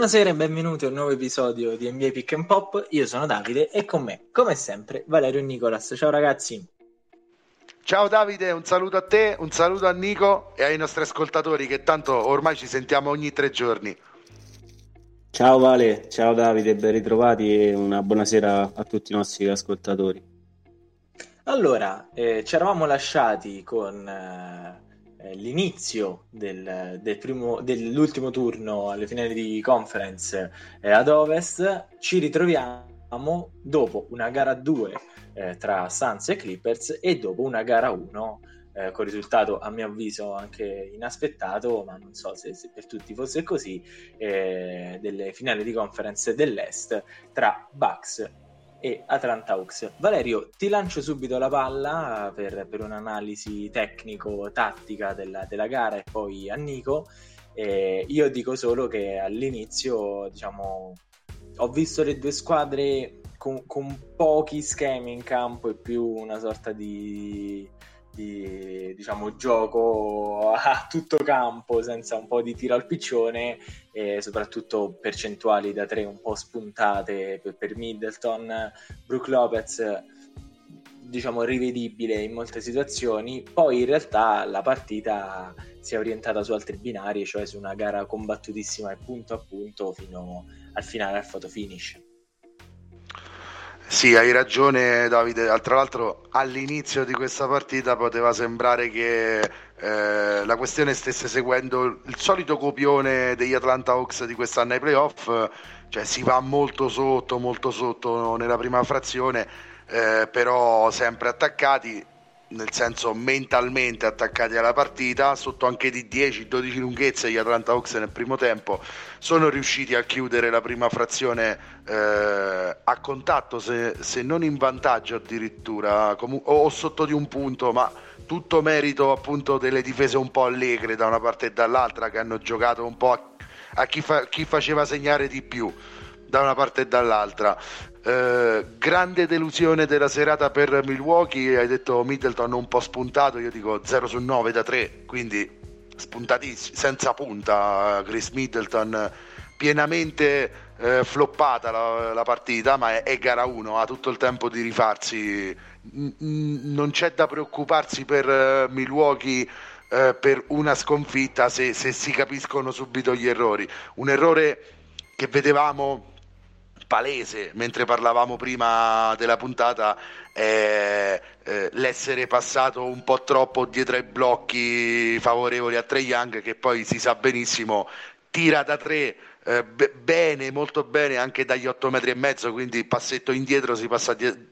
Buonasera e benvenuti a un nuovo episodio di NBA Pick and Pop. Io sono Davide e con me, come sempre, Valerio e Nicolas. Ciao ragazzi. Ciao Davide, un saluto a te, un saluto a Nico e ai nostri ascoltatori che tanto ormai ci sentiamo ogni tre giorni. Ciao Vale, ciao Davide, ben ritrovati e una buonasera a tutti i nostri ascoltatori. Allora, eh, ci eravamo lasciati con eh, l'inizio del, del primo, dell'ultimo turno alle finali di conference eh, ad Ovest, ci ritroviamo dopo una gara 2 eh, tra Suns e Clippers e dopo una gara 1 eh, con risultato a mio avviso anche inaspettato, ma non so se, se per tutti fosse così, eh, delle finali di conference dell'Est tra Bucks e Atlanta Hawks. Valerio, ti lancio subito la palla per, per un'analisi tecnico-tattica della, della, gara e poi a Nico. Eh, io dico solo che all'inizio, diciamo, ho visto le due squadre con, con pochi schemi in campo e più una sorta di di diciamo, gioco a tutto campo senza un po' di tiro al piccione e soprattutto percentuali da tre un po' spuntate per, per Middleton, Brook Lopez diciamo rivedibile in molte situazioni. Poi in realtà la partita si è orientata su altri binari cioè su una gara combattutissima e punto a punto fino al finale al photo finish. Sì, hai ragione Davide, tra l'altro all'inizio di questa partita poteva sembrare che eh, la questione stesse seguendo il solito copione degli Atlanta Hawks di quest'anno ai playoff, cioè si va molto sotto, molto sotto nella prima frazione, eh, però sempre attaccati nel senso mentalmente attaccati alla partita, sotto anche di 10-12 lunghezze gli Atlanta Hawks nel primo tempo sono riusciti a chiudere la prima frazione eh, a contatto, se, se, non in vantaggio addirittura, com- o sotto di un punto, ma tutto merito appunto delle difese un po' allegre da una parte e dall'altra che hanno giocato un po' a, a chi, fa- chi faceva segnare di più da una parte e dall'altra. Eh, grande delusione della serata per Milwaukee, hai detto Middleton un po' spuntato, io dico 0 su 9 da 3, quindi spuntatissimo, senza punta Chris Middleton, pienamente eh, floppata la, la, partita, ma è, è gara 1, ha tutto il tempo di rifarsi, non c'è da preoccuparsi per uh, Milwaukee uh, per una sconfitta se, se si capiscono subito gli errori. Un errore che vedevamo palese mentre parlavamo prima della puntata è eh, l'essere passato un po' troppo dietro ai blocchi favorevoli a Trey Young che poi si sa benissimo tira da tre eh, bene, molto bene anche dagli 8 metri e mezzo quindi passetto indietro si passa dietro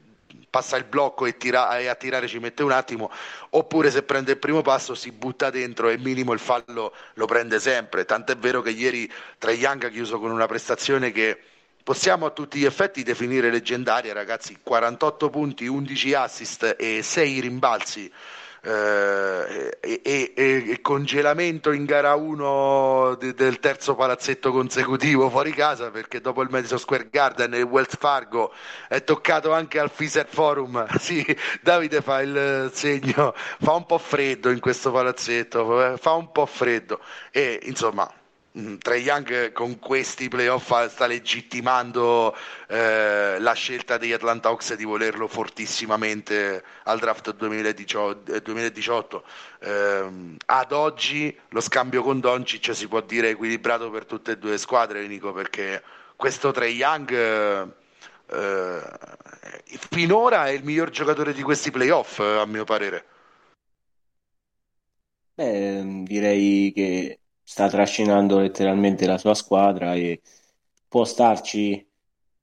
passa il blocco e, tira, e, a tirare ci mette un attimo, oppure se prende il primo passo si butta dentro e minimo il fallo lo prende sempre. Tant'è vero che ieri Trae Young ha chiuso con una prestazione che possiamo a tutti gli effetti definire leggendaria, ragazzi. 48 punti, 11 assist e 6 rimbalzi. Eh, e, e, congelamento in gara 1 de, del terzo palazzetto consecutivo fuori casa perché dopo il Madison Square Garden e il Wells Fargo è toccato anche al Fiser Forum. Sì, Davide fa il segno. Fa un po' freddo in questo palazzetto fa un po' freddo. E insomma Mm, Trey Young con questi playoff sta legittimando eh, la scelta degli Atlanta Hawks di volerlo fortissimamente al draft 2018. 2018. Eh, ad oggi lo scambio con Doncic si può dire equilibrato per tutte e due le squadre, Nico, perché questo Trey Young eh, finora è il miglior giocatore di questi playoff, a mio parere. Beh, direi che sta trascinando letteralmente la sua squadra e può starci,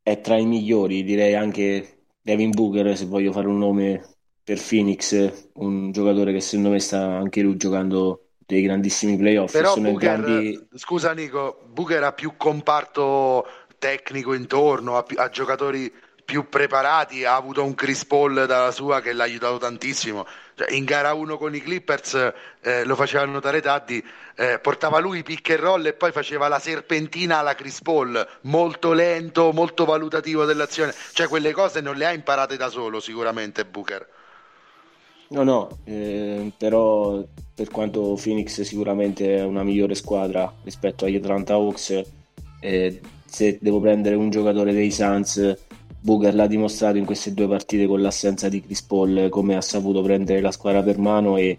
è tra i migliori, direi anche Devin Booker, se voglio fare un nome per Phoenix, un giocatore che secondo me sta anche lui giocando dei grandissimi playoff. Però sono Booker, grandi... scusa Nico, Booker ha più comparto tecnico intorno, ha, più, ha giocatori più preparati, ha avuto un Chris Paul dalla sua che l'ha aiutato tantissimo. Cioè, in gara 1 con i Clippers eh, lo faceva notare Taddi, eh, portava lui pick and roll e poi faceva la serpentina alla Chris Paul, molto lento, molto valutativo dell'azione. Cioè quelle cose non le ha imparate da solo sicuramente Booker. No, no, eh, però per quanto Phoenix sicuramente è una migliore squadra rispetto agli Atlanta Hawks, Eh, se devo prendere un giocatore dei Suns, Booker l'ha dimostrato in queste due partite con l'assenza di Chris Paul come ha saputo prendere la squadra per mano e,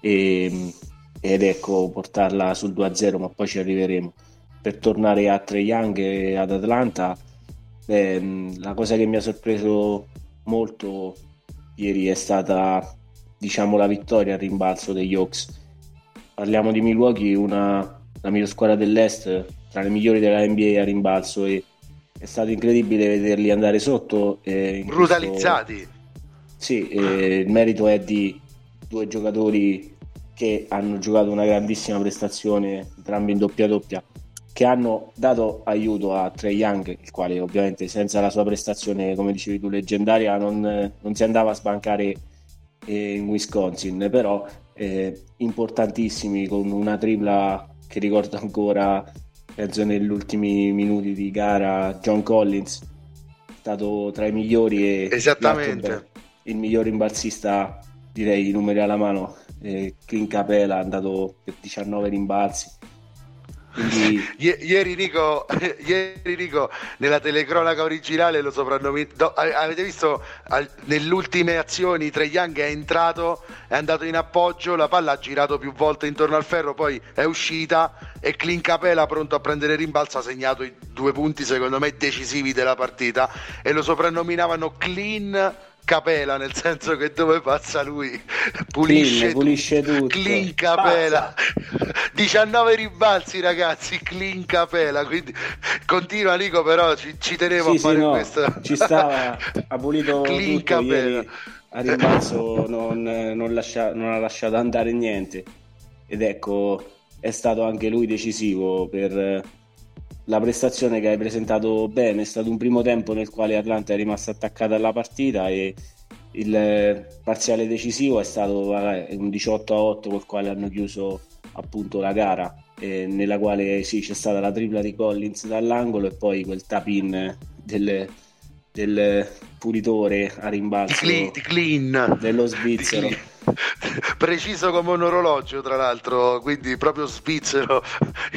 e, ed ecco portarla sul 2-0, ma poi ci arriveremo. Per tornare a Trey Young e ad Atlanta, beh, la cosa che mi ha sorpreso molto ieri è stata diciamo la vittoria al rimbalzo degli Hawks. Parliamo di Milwaukee, una, la miglior squadra dell'Est, tra le migliori della NBA a rimbalzo e è stato incredibile vederli andare sotto. Eh, Brutalizzati. Questo... Sì, eh, il merito è di due giocatori che hanno giocato una grandissima prestazione, entrambi in doppia doppia, che hanno dato aiuto a Trey Young, il quale ovviamente senza la sua prestazione, come dicevi tu, leggendaria, non, non si andava a sbancare eh, in Wisconsin, però eh, importantissimi con una tripla che ricordo ancora penso negli ultimi minuti di gara John Collins è stato tra i migliori e esattamente. il miglior rimbalzista direi numeri alla mano eh, Clint Capela è andato per 19 rimbalzi ieri, Nico, ieri Nico nella telecronaca originale lo soprannominato avete visto nelle ultime azioni Tre Young è entrato è andato in appoggio la palla ha girato più volte intorno al ferro poi è uscita e Clint Capela pronto a prendere rimbalzo ha segnato i due punti secondo me decisivi della partita e lo soprannominavano Clean Capela, nel senso che dove passa lui pulisce, clean, pulisce tutto. Clean Capela. 19 ribalzi ragazzi, clean Capela. Quindi continua Nico, però ci, ci tenevo sì, a fare sì, no, questo. Ci stava, ha pulito clean tutto Capela. Ieri, a rimbalzo non, non, lascia, non ha lasciato andare niente. Ed ecco, è stato anche lui decisivo per la prestazione che hai presentato bene, è stato un primo tempo nel quale Atlanta è rimasta attaccata alla partita e il parziale decisivo è stato un 18 a 8 col quale hanno chiuso appunto la gara eh, nella quale sì c'è stata la tripla di Collins dall'angolo e poi quel tap-in del, del pulitore a rimbalzo di clean, dello svizzero preciso come un orologio tra l'altro quindi proprio svizzero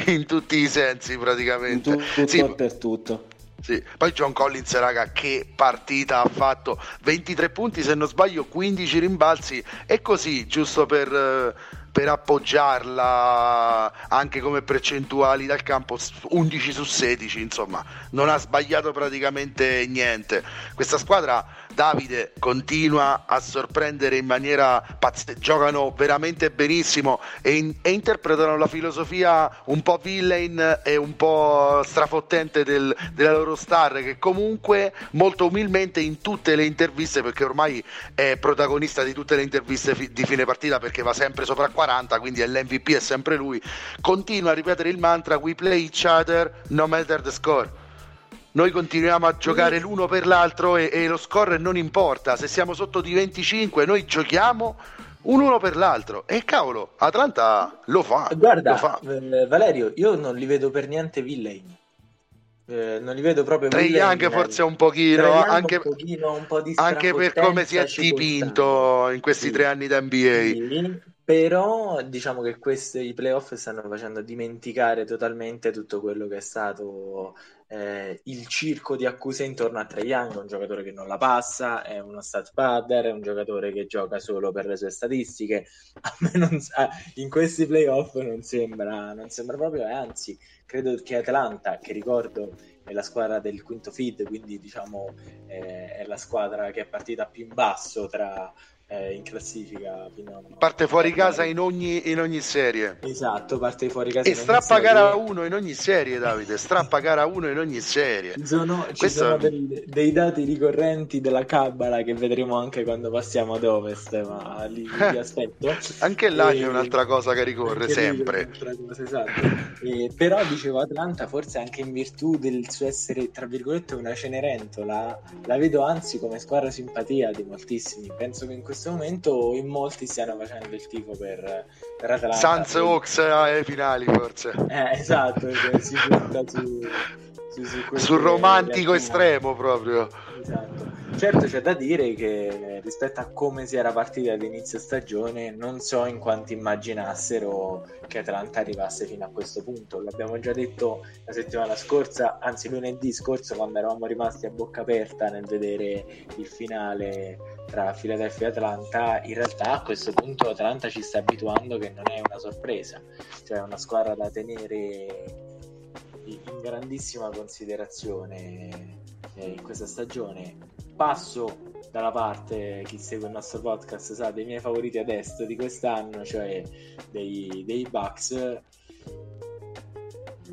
in tutti i sensi praticamente in tutto sì. per tutto sì. Poi John Collins, raga, che partita ha fatto? 23 punti, se non sbaglio, 15 rimbalzi e così, giusto per, per appoggiarla anche come percentuali dal campo, 11 su 16, insomma, non ha sbagliato praticamente niente. Questa squadra Davide continua a sorprendere in maniera pazzesca, giocano veramente benissimo e, in- e, interpretano la filosofia un po' villain e un po' strafottente del- della loro star che comunque molto umilmente in tutte le interviste perché ormai è protagonista di tutte le interviste fi- di fine partita perché va sempre sopra 40 quindi l'MVP è sempre lui continua a ripetere il mantra we play each other no matter the score noi continuiamo a giocare l'uno per l'altro e, e, lo score non importa. Se siamo sotto di 25, noi giochiamo un uno per l'altro. E cavolo, Atlanta lo fa. Guarda, lo fa. Eh, Valerio, io non li vedo per niente villain. Eh, non li vedo proprio Trey Young forse un pochino, anche, un pochino, un po anche per come si è dipinto in questi sì. tre anni da NBA. Sì, però diciamo che questi, i playoff stanno facendo dimenticare totalmente tutto quello che è stato eh, il circo di accuse intorno a Trae Young, un giocatore che non la passa, è uno stat padder, è un giocatore che gioca solo per le sue statistiche. A me non, in questi playoff non sembra, non sembra proprio, e anzi credo che Atlanta, che ricordo è la squadra del quinto feed, quindi diciamo eh, è la squadra che è partita più in basso tra eh, in classifica fino a... parte fuori casa in ogni, in ogni serie. Esatto parte fuori casa e strappa gara 1 in ogni serie Davide strappa gara 1 in ogni serie. Sono, ci Questo... sono dei, dei, dati ricorrenti della cabala che vedremo anche quando passiamo ad ovest ma li, li aspetto. Anche là e... c'è un'altra cosa che ricorre sempre. cosa, esatto. e, però dicevo Atlanta forse anche in virtù del suo essere tra virgolette una cenerentola. La vedo anzi come squadra simpatia di moltissimi. Penso che in questo questo momento in molti stiano facendo il tifo per, per Atalanta. Sans Hawks ai finali forse. Eh, esatto, si punta su, su, su sul romantico estremo proprio. Esatto. Certo c'è da dire che rispetto a come si era partita all'inizio stagione non so in quanti immaginassero che Atlanta arrivasse fino a questo punto. L'abbiamo già detto la settimana scorsa, anzi lunedì scorso quando eravamo rimasti a bocca aperta nel vedere il finale tra Philadelphia e Atlanta. In realtà a questo punto Atlanta ci sta abituando che non è una sorpresa, cioè è una squadra da tenere in grandissima considerazione eh, in questa stagione. Passo dalla parte, chi segue il nostro podcast sa, dei miei favoriti ad est di quest'anno, cioè dei, dei Bucks.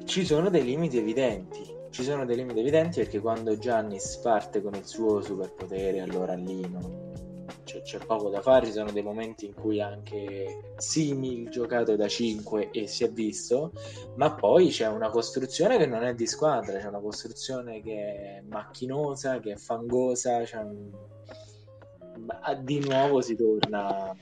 Ci sono dei limiti evidenti. Ci sono dei limiti evidenti perché quando Giannis parte con il suo superpotere, allora lì non, c'è, c'è, poco da fare, ci sono dei momenti in cui anche simil giocato da 5 e si è visto, ma poi c'è una costruzione che non è di squadra, c'è una costruzione che è macchinosa, che è fangosa, un... di nuovo si torna...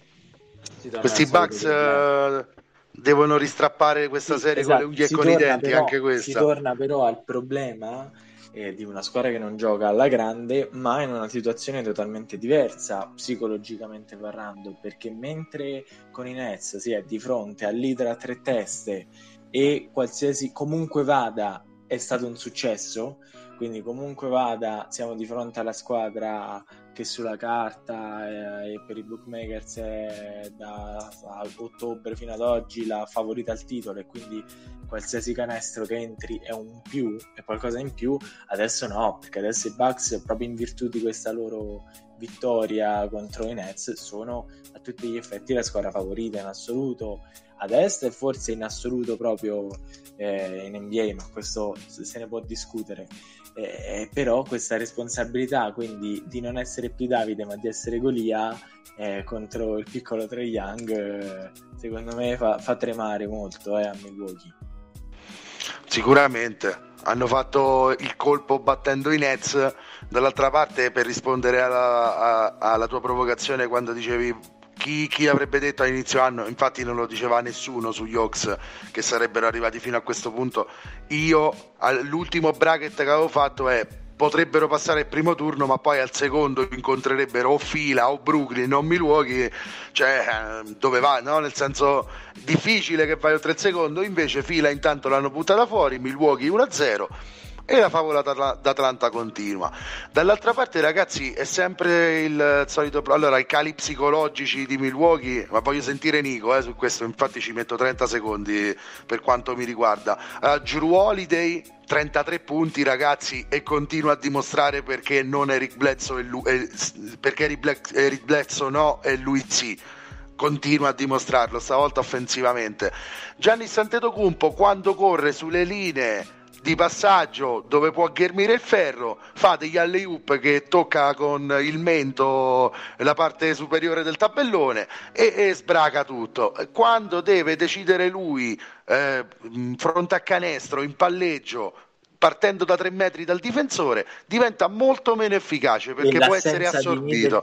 Si torna Questi Bucks uh, devono ristrappare questa sì, serie esatto. con le unghie e con i denti, però, anche questa. Si torna però al problema eh, di una squadra che non gioca alla grande, ma in una situazione totalmente diversa psicologicamente parlando, perché mentre con i Nets si è di fronte al a tre teste e qualsiasi comunque vada è stato un successo, quindi comunque vada siamo di fronte alla squadra che sulla carta eh, e per i bookmakers è da ottobre fino ad oggi la favorita al titolo e quindi qualsiasi canestro che entri è un più, è qualcosa in più, adesso no, perché adesso i Bucks proprio in virtù di questa loro vittoria contro i Nets sono a tutti gli effetti la squadra favorita in assoluto ad est e forse in assoluto proprio eh, in NBA, ma questo se ne può discutere. Eh, però questa responsabilità quindi di non essere più Davide ma di essere Golia eh, contro il piccolo Trey Young eh, secondo me fa, fa tremare molto eh, a Milwaukee. Sicuramente. Hanno fatto il colpo battendo i Nets. Dall'altra parte per rispondere alla, a, alla tua provocazione quando dicevi chi, chi, avrebbe detto all'inizio anno, infatti non lo diceva nessuno sugli Hawks che sarebbero arrivati fino a questo punto. Io l'ultimo bracket che avevo fatto è potrebbero passare il primo turno, ma poi al secondo incontrerebbero o Fila o Brooklyn o Milwaukee, cioè eh, dove va, no? Nel senso difficile che vai oltre il secondo, invece Fila intanto l'hanno buttata fuori, Milwaukee 1-0 e la favola d'Atlanta continua. Dall'altra parte, ragazzi, è sempre il solito. Allora, i cali psicologici di Milwaukee, ma voglio sentire Nico eh, su questo. Infatti, ci metto 30 secondi per quanto mi riguarda. Uh, Holiday, 33 punti, ragazzi, e continua a dimostrare perché non Eric Bledsoe e lui, eh, perché Eric Bledsoe no e lui sì continua a dimostrarlo, stavolta offensivamente. Gianni Santetocumpo quando corre sulle linee di passaggio dove può ghermire il ferro, fa degli alley-oop che tocca con il mento la parte superiore del tabellone e, e sbraca tutto. Quando deve decidere lui eh, fronte a canestro, in palleggio, partendo da tre metri dal difensore, diventa molto meno efficace perché può essere assorbito.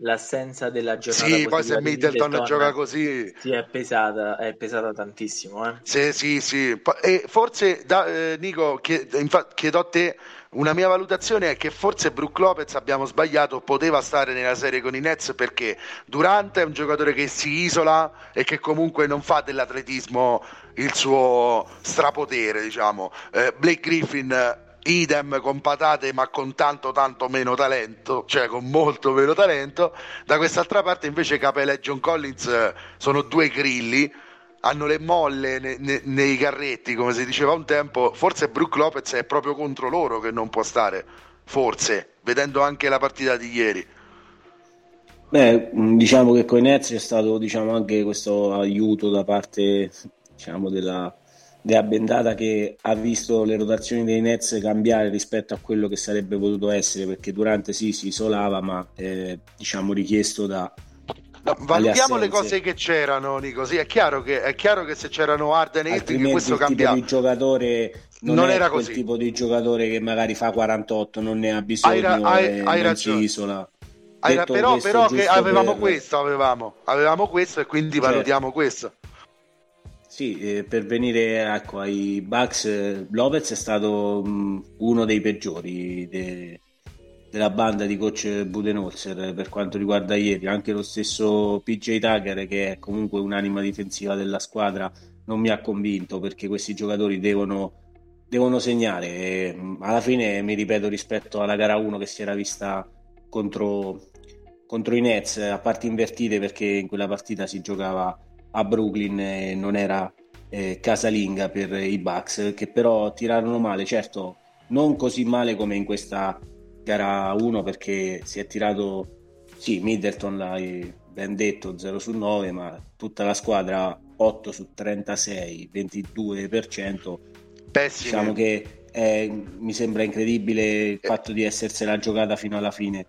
L'assenza della giornata sì poi se Middleton, Middleton gioca così. sì, è pesata, è pesata tantissimo eh. sì sì sì. E forse da, eh, Nico chiedo, chiedo a te una mia valutazione è che forse Brook Lopez abbiamo sbagliato, poteva stare nella serie con i Nets perché Durante è un giocatore che si isola e che comunque non fa dell'atletismo il suo strapotere, diciamo. Eh, Blake Griffin idem con patate ma con tanto tanto meno talento, cioè con molto meno talento. Da quest'altra parte invece Capella e John Collins eh, sono due grilli, hanno le molle ne, ne, nei carretti, come si diceva un tempo. Forse Brook Lopez è proprio contro loro che non può stare, forse, vedendo anche la partita di ieri. Beh, diciamo che con i Nets c'è stato diciamo, anche questo aiuto da parte diciamo, della, della bendata che ha visto le rotazioni dei Nets cambiare rispetto a quello che sarebbe potuto essere perché durante sì si isolava ma eh, diciamo richiesto da no, valutiamo le cose che c'erano Nico sì, è, chiaro che, è chiaro che se c'erano Arden e Irving questo cambiava il giocatore non, non era quel così. tipo di giocatore che magari fa 48 non ne ha bisogno hai, ra- hai, hai ragione. si isola hai, però, però che avevamo per... questo avevamo, avevamo questo e quindi certo. valutiamo questo sì, eh, per venire ecco, ai Bucks, Lopez è stato mh, uno dei peggiori de, della banda di coach Budenholzer per quanto riguarda ieri, anche lo stesso PJ Tucker che è comunque un'anima difensiva della squadra non mi ha convinto perché questi giocatori devono, devono segnare. E alla fine mi ripeto rispetto alla gara 1 che si era vista contro, contro i Nets a parti invertite perché in quella partita si giocava a Brooklyn e non era eh, casalinga per i Bucks che però tirarono male. Certo non così male come in questa gara 1 perché si è tirato sì Middleton l'hai ben detto 0 su 9 ma tutta la squadra 8 su 36 22% Pessime. diciamo che è, mi sembra incredibile il fatto di essersela giocata fino alla fine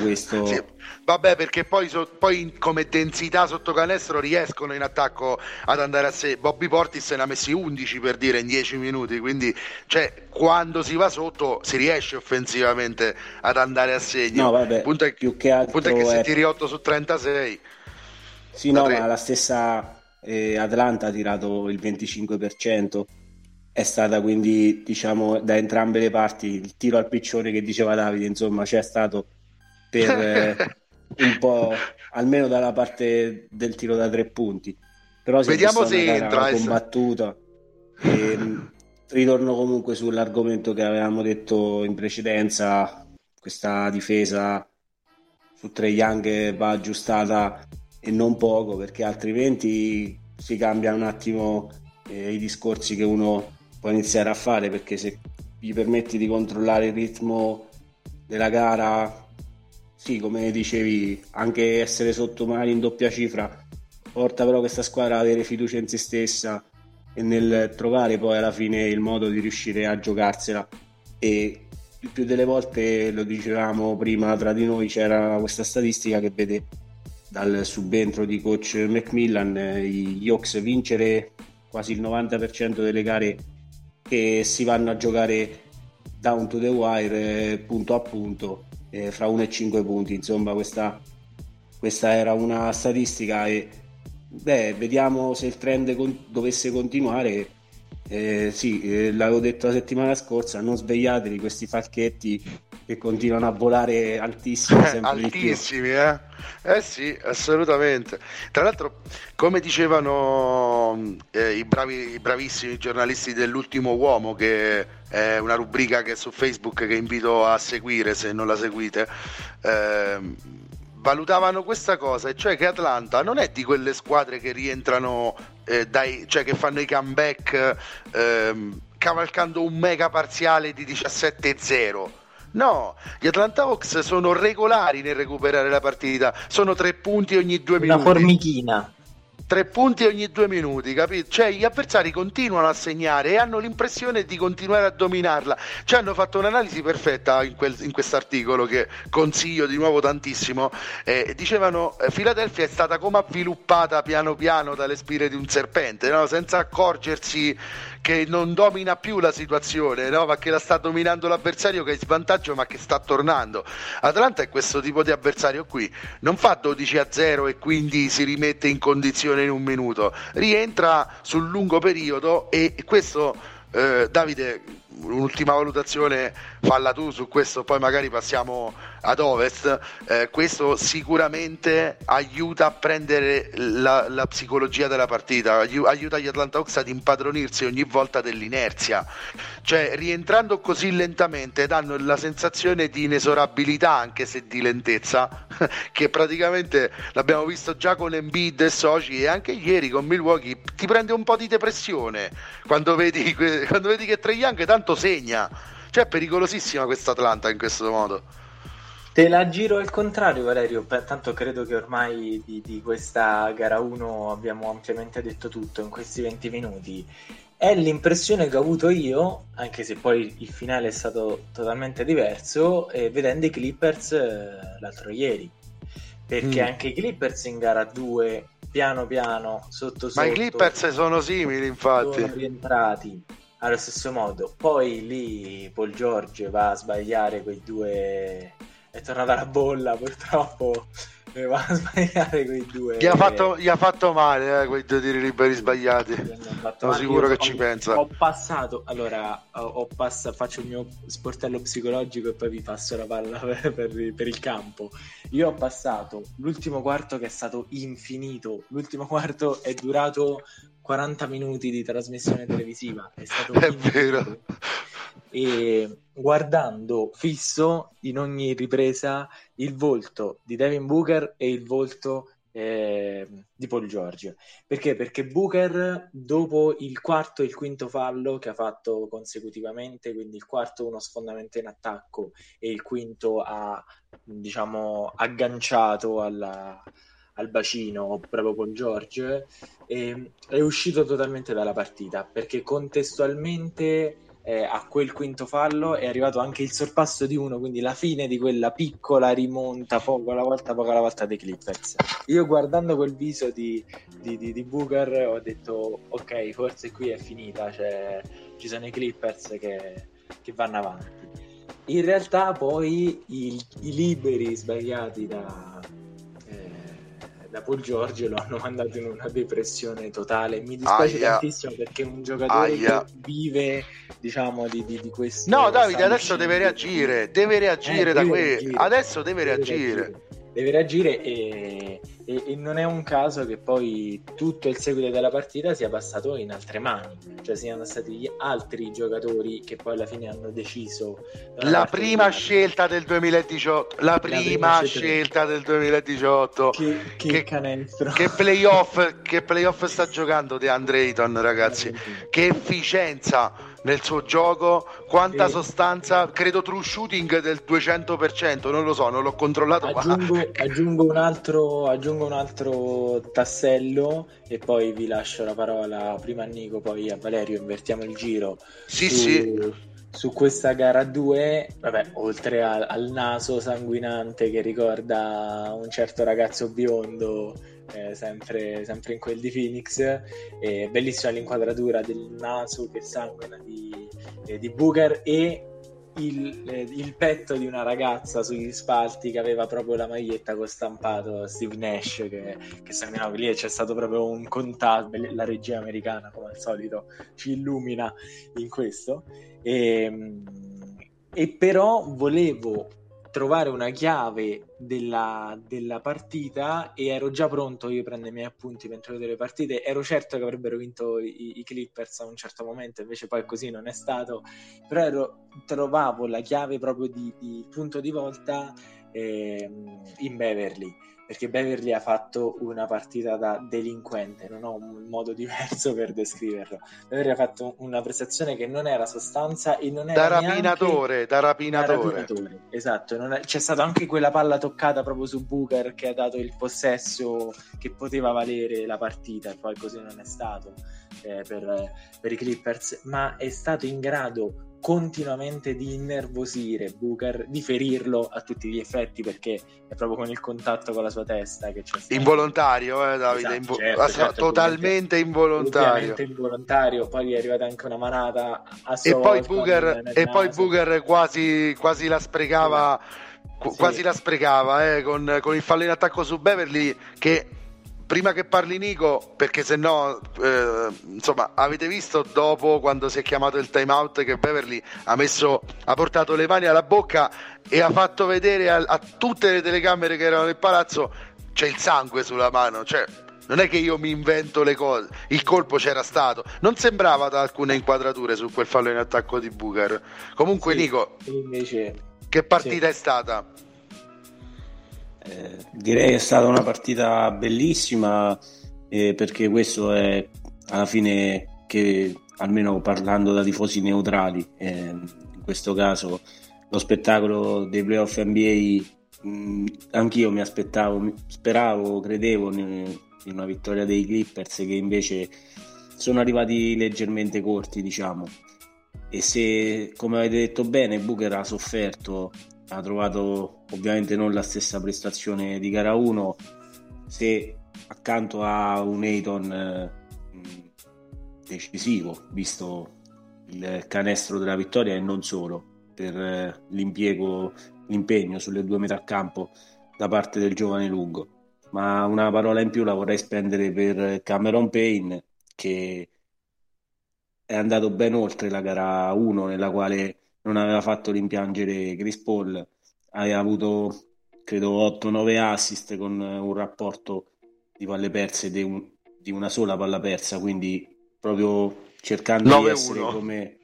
questo... sì, vabbè, perché poi, so, poi, come densità sotto canestro riescono in attacco ad andare a sé. Bobby Portis se ne ha messi 11 per dire in 10 minuti. Quindi, cioè, quando si va sotto, si riesce offensivamente ad andare a segno. No, vabbè, punto è, più che altro punto è che se è... tiri 8 su 36. Sì, no, ma la stessa eh, Atlanta ha tirato il 25% è stata quindi diciamo da entrambe le parti il tiro al piccione che diceva Davide insomma c'è stato per eh, un po' almeno dalla parte del tiro da tre punti. Però si vediamo se entra combattuta. E, ritorno comunque sull'argomento che avevamo detto in precedenza questa difesa su Trey Young va aggiustata e non poco perché altrimenti si cambia un attimo eh, i discorsi che uno può iniziare a fare perché se gli permetti di controllare il ritmo della gara sì, come dicevi, anche essere sotto magari in doppia cifra porta però questa squadra ad avere fiducia in se stessa e nel trovare poi alla fine il modo di riuscire a giocarsela. E il più delle volte lo dicevamo prima tra di noi c'era questa statistica che vede dal subentro di coach Macmillan gli Hawks vincere quasi il 90% delle gare che si vanno a giocare down to the wire punto a punto eh, fra 1 e 5 punti. Insomma, questa, questa era una statistica e beh, vediamo se il trend con- dovesse continuare. Eh, sì, eh, l'avevo detto la settimana scorsa, non svegliatevi questi falchetti che continuano a volare altissimi. altissimi, eh? Eh sì, assolutamente. Tra l'altro, come dicevano eh, i, bravi, i bravissimi giornalisti dell'ultimo uomo, che è una rubrica che è su Facebook che invito a seguire se non la seguite. Eh, valutavano questa cosa, e cioè che Atlanta non è di quelle squadre che rientrano eh, dai, cioè che fanno i comeback ehm, cavalcando un mega parziale di 17-0 No, gli Atlanta Hawks sono regolari nel recuperare la partita, sono tre punti ogni due minuti. Una formichina. Tre punti ogni due minuti, capito? Cioè, gli avversari continuano a segnare e hanno l'impressione di continuare a dominarla. Ci hanno fatto un'analisi perfetta in, quel, in quest'articolo che consiglio di nuovo tantissimo. Eh, dicevano: eh, Philadelphia è stata come avviluppata piano piano dalle spire di un serpente, no? senza accorgersi che non domina più la situazione, no? ma che la sta dominando l'avversario che è in svantaggio ma che sta tornando. Atlanta è questo tipo di avversario qui, non fa 12 a 0 e quindi si rimette in condizione in un minuto, rientra sul lungo periodo e questo eh, Davide un'ultima valutazione falla tu su questo, poi magari passiamo ad ovest. Eh, questo sicuramente aiuta a prendere la, la psicologia della partita, aiuta gli Atlanta Hawks ad impadronirsi ogni volta dell'inerzia. Cioè, rientrando così lentamente, danno la sensazione di inesorabilità, anche se di lentezza, che praticamente l'abbiamo visto già con Embiid e Soci e anche ieri con Milwaukee, ti prende un po' di depressione quando vedi, quando vedi che Trey Young tanto segna. Cioè, è pericolosissima questa Atlanta in questo modo. Te la giro al contrario, Valerio. Tanto credo che ormai di, di, questa gara 1 abbiamo ampiamente detto tutto in questi 20 minuti. È l'impressione che ho avuto io, anche se poi il finale è stato totalmente diverso, eh, vedendo i Clippers eh, l'altro ieri. Perché mm. anche i Clippers in gara 2, piano piano, sotto sotto. Ma i Clippers sono simili, infatti. Sono rientrati allo stesso modo. Poi lì Paul George va a sbagliare quei due. È tornata la bolla purtroppo doveva sbagliare quei due. Gli ha fatto, gli ha fatto male eh, quei due tiri liberi sbagliati. Sono sicuro che ci pensa. Ho passato, allora, ho, ho passato, faccio il mio sportello psicologico e poi vi passo la palla per, per, per, il campo. Io ho passato l'ultimo quarto che è stato infinito. L'ultimo quarto è durato 40 minuti di trasmissione televisiva. È stato è vero. E guardando fisso in ogni ripresa il volto di Devin Booker e il volto eh, di Paul George. Perché? Perché Booker, dopo il quarto e il quinto fallo che ha fatto consecutivamente, quindi il quarto uno sfondamento in attacco e il quinto ha, diciamo, agganciato alla, al bacino proprio Paul George, eh, è uscito totalmente dalla partita perché contestualmente eh, a quel quinto fallo è arrivato anche il sorpasso di uno, quindi la fine di quella piccola rimonta poco alla volta, poco alla volta dei Clippers. Io guardando quel viso di, di, di, di Booker ho detto ok, forse qui è finita, cioè, ci sono i Clippers che, che vanno avanti. In realtà poi i, i liberi sbagliati da, da Paul Giorgio lo hanno mandato in una depressione totale. Mi dispiace Aia. tantissimo perché è un giocatore Aia. che vive, diciamo, di, di, di questo. No, Davide, adesso deve reagire, deve reagire eh, da qui. Adesso deve, deve reagire. reagire deve reagire e, e, e, non è un caso che poi tutto il seguito della partita sia passato in altre mani, cioè siano stati altri giocatori che poi alla fine hanno deciso la prima scelta del 2018, la prima, la prima scelta, del 2018. Che, che, che canestro. Che playoff, che playoff sta giocando De Andre Ayton, ragazzi. Che efficienza nel suo gioco, quanta sì. sostanza, credo true shooting del 200%, non lo so, non l'ho controllato. Aggiungo, ma... aggiungo, un, altro, aggiungo un altro tassello e poi vi lascio la parola prima a Nico, poi a Valerio, invertiamo il giro. Sì, su... sì su questa gara 2, vabbè, oltre al, al, naso sanguinante che ricorda un certo ragazzo biondo eh, sempre, sempre, in quel di Phoenix. Eh, bellissima l'inquadratura del naso che sanguina di, eh, di Booker e il, eh, il, petto di una ragazza sugli spalti che aveva proprio la maglietta con stampato Steve Nash che, che sanguinava lì e c'è stato proprio un contatto la regia americana come al solito ci illumina in questo e, ehm, e però volevo trovare una chiave della, della, partita e ero già pronto io prendo i miei appunti mentre vedo le partite. Ero certo che avrebbero vinto i, i, Clippers a un certo momento invece poi così non è stato. Però ero, trovavo la chiave proprio di, di punto di volta eh, in Beverly perché Beverly ha fatto una partita da delinquente, non ho un modo diverso per descriverlo. Beverly ha fatto una prestazione che non era sostanza e non era da rapinatore, da rapinatore. Rapinatore. Esatto, è... c'è stata anche quella palla toccata proprio su Booker che ha dato il possesso che poteva valere la partita e poi così non è stato eh, per, per i Clippers, ma è stato in grado continuamente di innervosire Booker, di ferirlo a tutti gli effetti perché è proprio con il contatto con la sua testa che c'è stato. Involontario, eh, Davide, esatto, Invo- certo, certo, totalmente involontario. involontario. Poi è arrivata anche una manata a E poi Booker, e poi Booker quasi, quasi la sprecava. Sì. Quasi la sprecava eh, con, con il fallo in attacco su Beverly che prima che parli Nico, perché se no, eh, insomma, avete visto dopo quando si è chiamato il timeout che Beverly ha, messo, ha portato le mani alla bocca e ha fatto vedere a, a tutte le telecamere che erano nel palazzo c'è il sangue sulla mano, cioè non è che io mi invento le cose, il colpo c'era stato, non sembrava da alcune inquadrature su quel fallo in attacco di Booker. Comunque, sì, Nico, invece... che partita sì. è stata? Eh, direi è stata una partita bellissima eh, perché questo è alla fine che almeno parlando da tifosi neutrali eh, in questo caso lo spettacolo dei playoff NBA mh, mm, anch'io mi aspettavo speravo credevo in una vittoria dei Clippers che invece sono arrivati leggermente corti diciamo. E se come avete detto bene Booker ha sofferto ha trovato ovviamente non la stessa prestazione di gara 1 se accanto a un Ayton eh, decisivo visto il canestro della vittoria e non solo per eh, l'impiego l'impegno sulle due metà campo da parte del giovane Lugo. Ma una parola in più la vorrei spendere per Cameron Payne, che è andato ben oltre la gara 1, nella quale non aveva fatto rimpiangere Chris Paul, aveva avuto credo 8-9 assist con un rapporto di palle perse di, un, di una sola palla persa, quindi proprio cercando 9-1. di essere come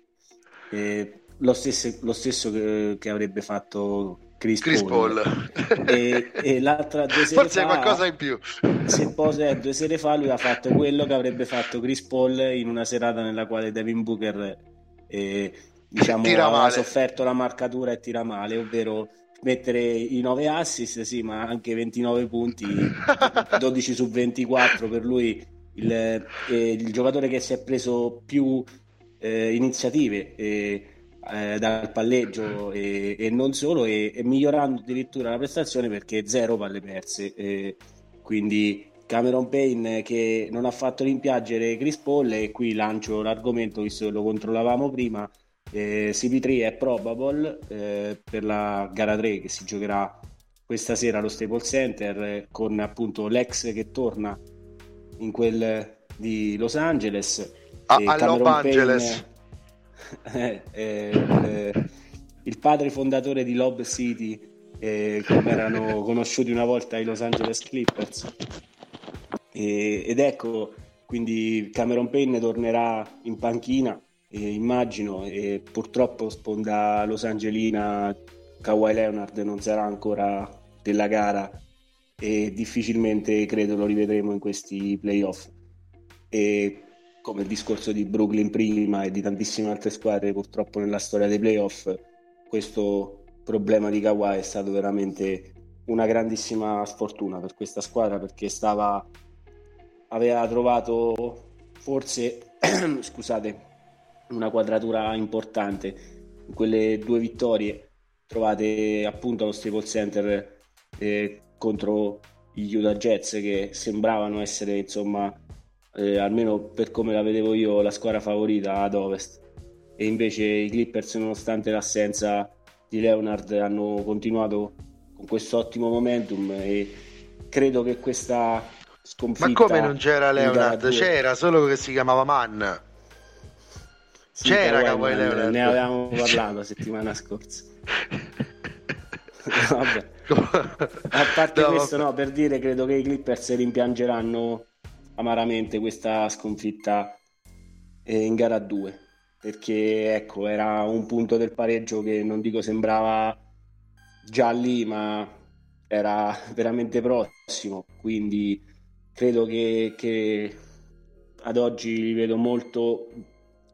eh, lo, stesso, lo stesso che, che, avrebbe fatto Chris, Chris Paul, Paul. E, e, l'altra due sere forse fa, qualcosa in più se pose due sere fa lui ha fatto quello che avrebbe fatto Chris Paul in una serata nella quale Devin Booker eh, diciamo, ha sofferto la marcatura e tira male ovvero mettere i 9 assist sì ma anche 29 punti 12 su 24 per lui il, eh, il giocatore che si è preso più eh, iniziative eh, eh, dal palleggio e, e non solo, e, e, migliorando addirittura la prestazione perché zero palle perse. quindi Cameron Payne che non ha fatto rimpiangere Chris Paul e qui lancio l'argomento visto che lo controllavamo prima. Eh, CP3 è probable eh, per la gara 3 che si giocherà questa sera allo Staples Center eh, con appunto l'ex che torna in quel di Los Angeles. A, a Los Angeles. Eh, eh, il padre fondatore di Lob City, eh, come erano conosciuti una volta i Los Angeles Clippers. ed ecco, quindi Cameron Payne tornerà in panchina, immagino, e purtroppo sponda Los Angelina Kawhi Leonard non sarà ancora della gara e difficilmente credo lo rivedremo in questi playoff. E come il discorso di Brooklyn prima e di tantissime altre squadre purtroppo nella storia dei playoff, questo problema di Kawhi è stato veramente una grandissima sfortuna per questa squadra perché stava aveva trovato forse scusate una quadratura importante. In quelle due vittorie trovate appunto allo Staples Center eh, contro gli Utah Jets che sembravano essere insomma eh, almeno per come la vedevo io la squadra favorita ad ovest. E invece i Clippers nonostante l'assenza di Leonard hanno continuato con questo ottimo momentum e credo che questa sconfitta ma come non c'era Leonard? c'era solo che si chiamava Mann sì, c'era Kawhi Leonard. ne avevamo parlato la settimana scorsa. Vabbè. A parte no, questo, no, per dire, credo che i Clippers rimpiangeranno amaramente questa sconfitta eh, in gara 2 perché ecco era un punto del pareggio che non dico sembrava già lì ma era veramente prossimo. Quindi credo che, che ad oggi vedo molto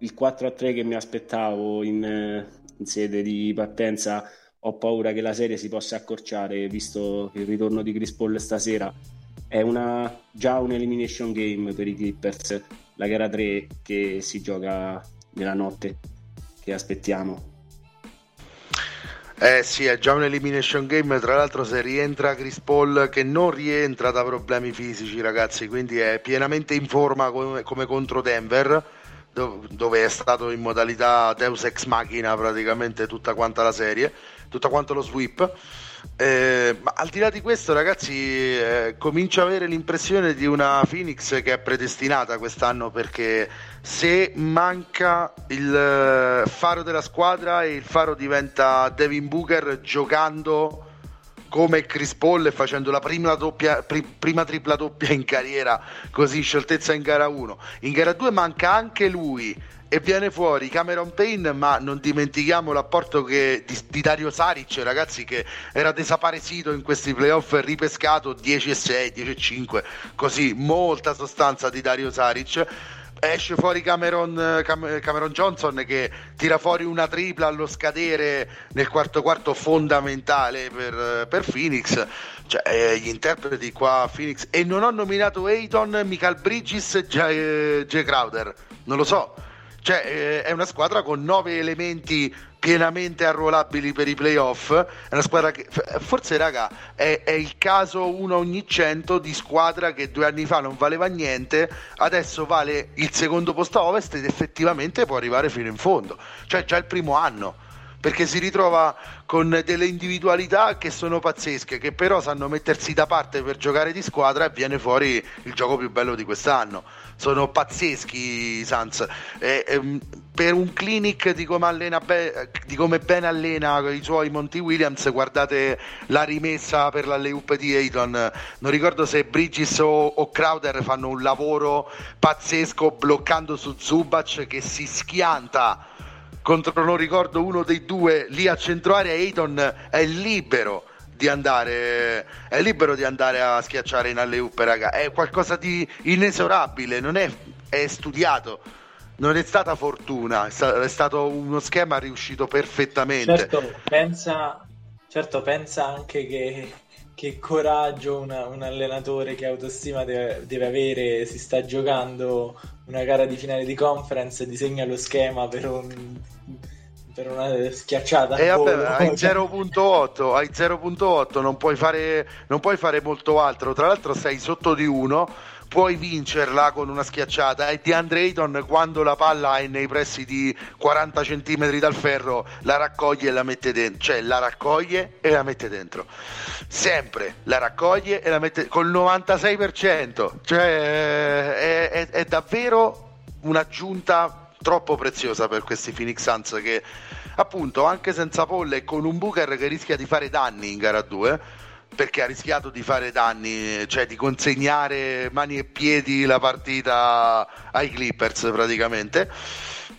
il 4 a 3 che mi aspettavo in, in sede di partenza ho paura che la serie si possa accorciare visto il ritorno di Chris Paul stasera è una, già un elimination game per i Clippers la gara 3 che si gioca nella notte che aspettiamo. Eh sì, è già un elimination game, tra l'altro se rientra Chris Paul che non rientra da problemi fisici ragazzi, quindi è pienamente in forma come, come contro Denver dove è stato in modalità Deus Ex Machina praticamente tutta quanta la serie tutto quanto lo sweep. Eh, ma al di là di questo, ragazzi, eh, comincio a avere l'impressione di una Phoenix che è predestinata quest'anno perché se manca il eh, faro della squadra e il faro diventa Devin Booker giocando come Chris Paul facendo la prima, doppia, pri, prima tripla doppia in carriera, così scioltezza in gara 1. In gara 2 manca anche lui e viene fuori Cameron Payne ma non dimentichiamo l'apporto che, di, di, Dario Saric ragazzi che era desaparecito in questi playoff ripescato 10 e 6 10 e 5 così molta sostanza di Dario Saric esce fuori Cameron, Cam, Cameron, Johnson che tira fuori una tripla allo scadere nel quarto quarto fondamentale per, per Phoenix. Cioè, eh, gli interpreti qua Phoenix. E non ho nominato Ayton, Michael Bridges e Jay, Jay Crowder. Non lo so cioè, eh, è una squadra con nove elementi pienamente arruolabili per i playoff. È una squadra che, forse, raga, è, è, il caso uno ogni cento di squadra che due anni fa non valeva niente, adesso vale il secondo posto a ovest ed effettivamente può arrivare fino in fondo. Cioè, già il primo anno. perché si ritrova con delle individualità che sono pazzesche, che però sanno mettersi da parte per giocare di squadra e viene fuori il gioco più bello di quest'anno. Sono pazzeschi i Suns. E, e, per un clinic di come, be- di come ben allena i suoi Monty Williams, guardate la rimessa per la leup di Ayton. Non ricordo se Bridges o, o Crowder fanno un lavoro pazzesco bloccando su Zubac che si schianta contro non ricordo uno dei due lì a centro area Ayton è libero di andare è libero di andare a schiacciare in alley raga. È qualcosa di inesorabile non è, è studiato. Non è stata fortuna è, stato uno schema riuscito perfettamente. Certo pensa, certo, pensa anche che che coraggio una, un allenatore che autostima deve, deve, avere, si sta giocando una gara di finale di conference, disegna lo schema per un per una schiacciata. E vabbè, hai 0.8 hai 0.8 non puoi fare non puoi fare molto altro. Tra l'altro sei sotto di uno puoi vincerla con una schiacciata. E di Andre Ayton quando la palla è nei pressi di 40 cm dal ferro la raccoglie e la mette dentro. Cioè la raccoglie e la mette dentro. Sempre la raccoglie e la mette col 96% cioè è, è, è davvero un'aggiunta troppo preziosa per questi Phoenix Suns che appunto anche senza Paul e con un Booker che rischia di fare danni in gara 2 perché ha rischiato di fare danni, cioè di consegnare mani e piedi la partita ai Clippers praticamente.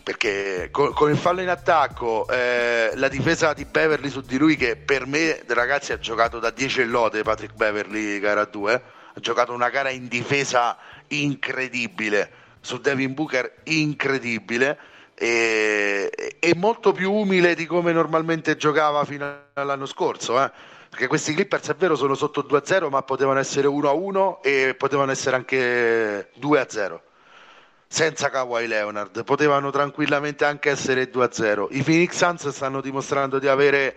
Perché con, con il fallo in attacco, eh, la difesa di Beverly su di lui, che per me, ragazzi, ha giocato da 10 e lode Patrick Beverly, gara 2, ha giocato una gara in difesa incredibile su Devin Booker, incredibile. E, e molto più umile di come normalmente giocava fino all'anno scorso. Eh perché questi Clippers è vero sono sotto 2-0 ma potevano essere 1-1 e potevano essere anche 2-0 senza Kawhi Leonard potevano tranquillamente anche essere 2-0 i Phoenix Suns stanno dimostrando di avere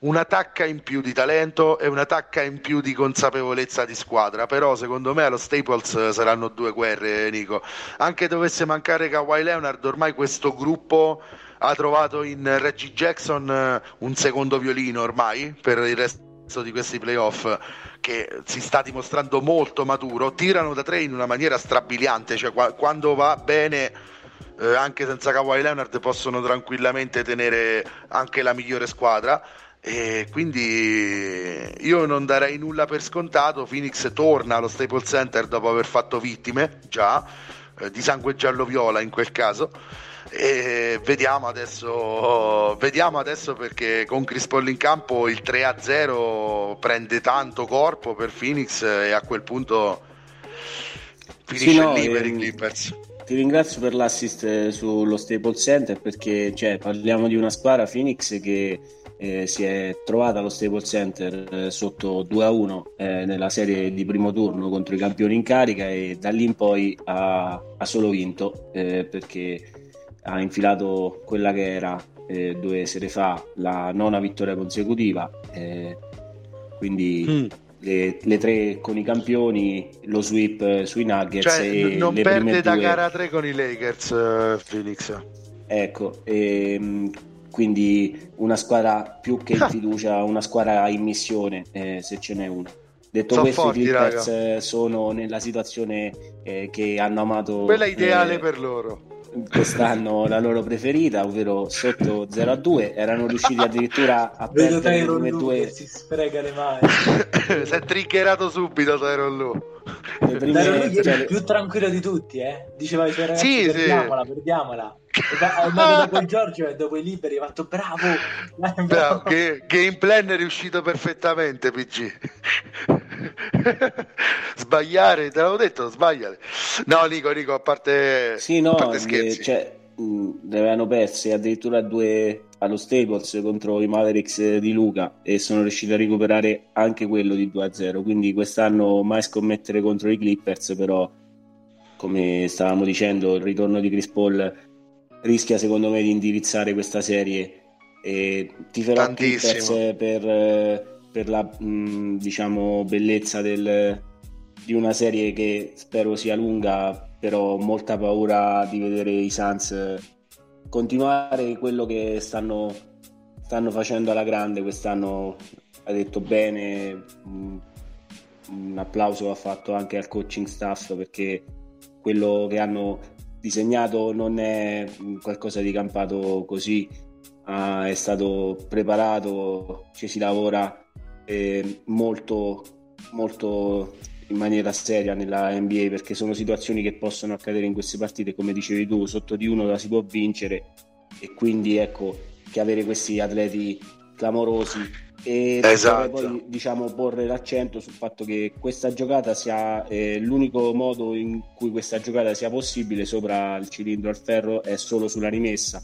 una tacca in più di talento e una tacca in più di consapevolezza di squadra. Però secondo me allo Staples saranno due guerre Nico. Anche dovesse mancare Kawhi Leonard ormai questo gruppo ha trovato in Reggie Jackson un secondo violino ormai per il resto di questi playoff che si sta dimostrando molto maturo, tirano da tre in una maniera strabiliante, cioè quando va bene eh, anche senza Kawhi Leonard possono tranquillamente tenere anche la migliore squadra e quindi io non darei nulla per scontato, Phoenix torna allo Staples Center dopo aver fatto vittime già eh, di sangue giallo-viola in quel caso e vediamo adesso, vediamo adesso perché con Chris Paul in campo il 3-0 prende tanto corpo per Phoenix e a quel punto finisce sì, no, lì per i ehm, Clippers. Ti ringrazio per l'assist eh, sullo Staples Center perché cioè, parliamo di una squadra Phoenix che eh, si è trovata allo Staples Center eh, sotto 2-1 eh, nella serie di primo turno contro i campioni in carica e da lì in poi ha, ha solo vinto eh, perché ha infilato quella che era eh, due sere fa la nona vittoria consecutiva, eh, quindi mm. le, le, tre con i campioni, lo sweep sui Nuggets cioè, e non perde da due... gara 3 con i Lakers uh, Phoenix. Ecco, e, ehm, quindi una squadra più che in fiducia, una squadra in missione, eh, se ce n'è una. Detto sono questo, forti, i Clippers raga. sono nella situazione eh, che hanno amato. Quella ideale eh, per loro quest'anno la loro preferita, ovvero sotto 0 a 2. Erano riusciti addirittura a Vedo perdere prime due. si sfrega le mani. si è triggerato subito Tyron. Le prime... Tyron cioè, più tranquillo di tutti, eh? Diceva cioè, ragazzi, sì, perdiamola, sì. perdiamola. Dopo il Giorgio e dopo i liberi ha fatto bravo, bravo. Che, game plan è riuscito perfettamente PG sbagliare te l'avevo detto sbagliare. No Nico Nico a parte, sì, no, a parte scherzi. cioè, mh, ne avevano persi addirittura due allo Staples contro i Mavericks di Luca e sono riusciti a recuperare anche quello di 2-0 quindi quest'anno mai scommettere contro i Clippers però come stavamo dicendo il ritorno di Chris Paul rischia secondo me di indirizzare questa serie e tiferò Clippers per, per la mh, diciamo bellezza del, di una serie che spero sia lunga però ho molta paura di vedere i Suns continuare quello che stanno stanno facendo alla grande. Quest'anno, ha detto bene, un applauso va fatto anche al coaching staff perché quello che hanno disegnato non è qualcosa di campato così, ah, è stato preparato, ci si lavora eh, molto, molto in maniera seria nella NBA perché sono situazioni che possono accadere in queste partite, come dicevi tu, sotto di uno la si può vincere. E quindi ecco che avere questi atleti clamorosi e esatto. poi diciamo porre l'accento sul fatto che questa giocata sia eh, l'unico modo in cui questa giocata sia possibile sopra il cilindro al ferro è solo sulla rimessa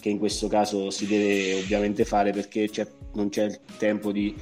che in questo caso si deve ovviamente fare perché c'è, non c'è il tempo di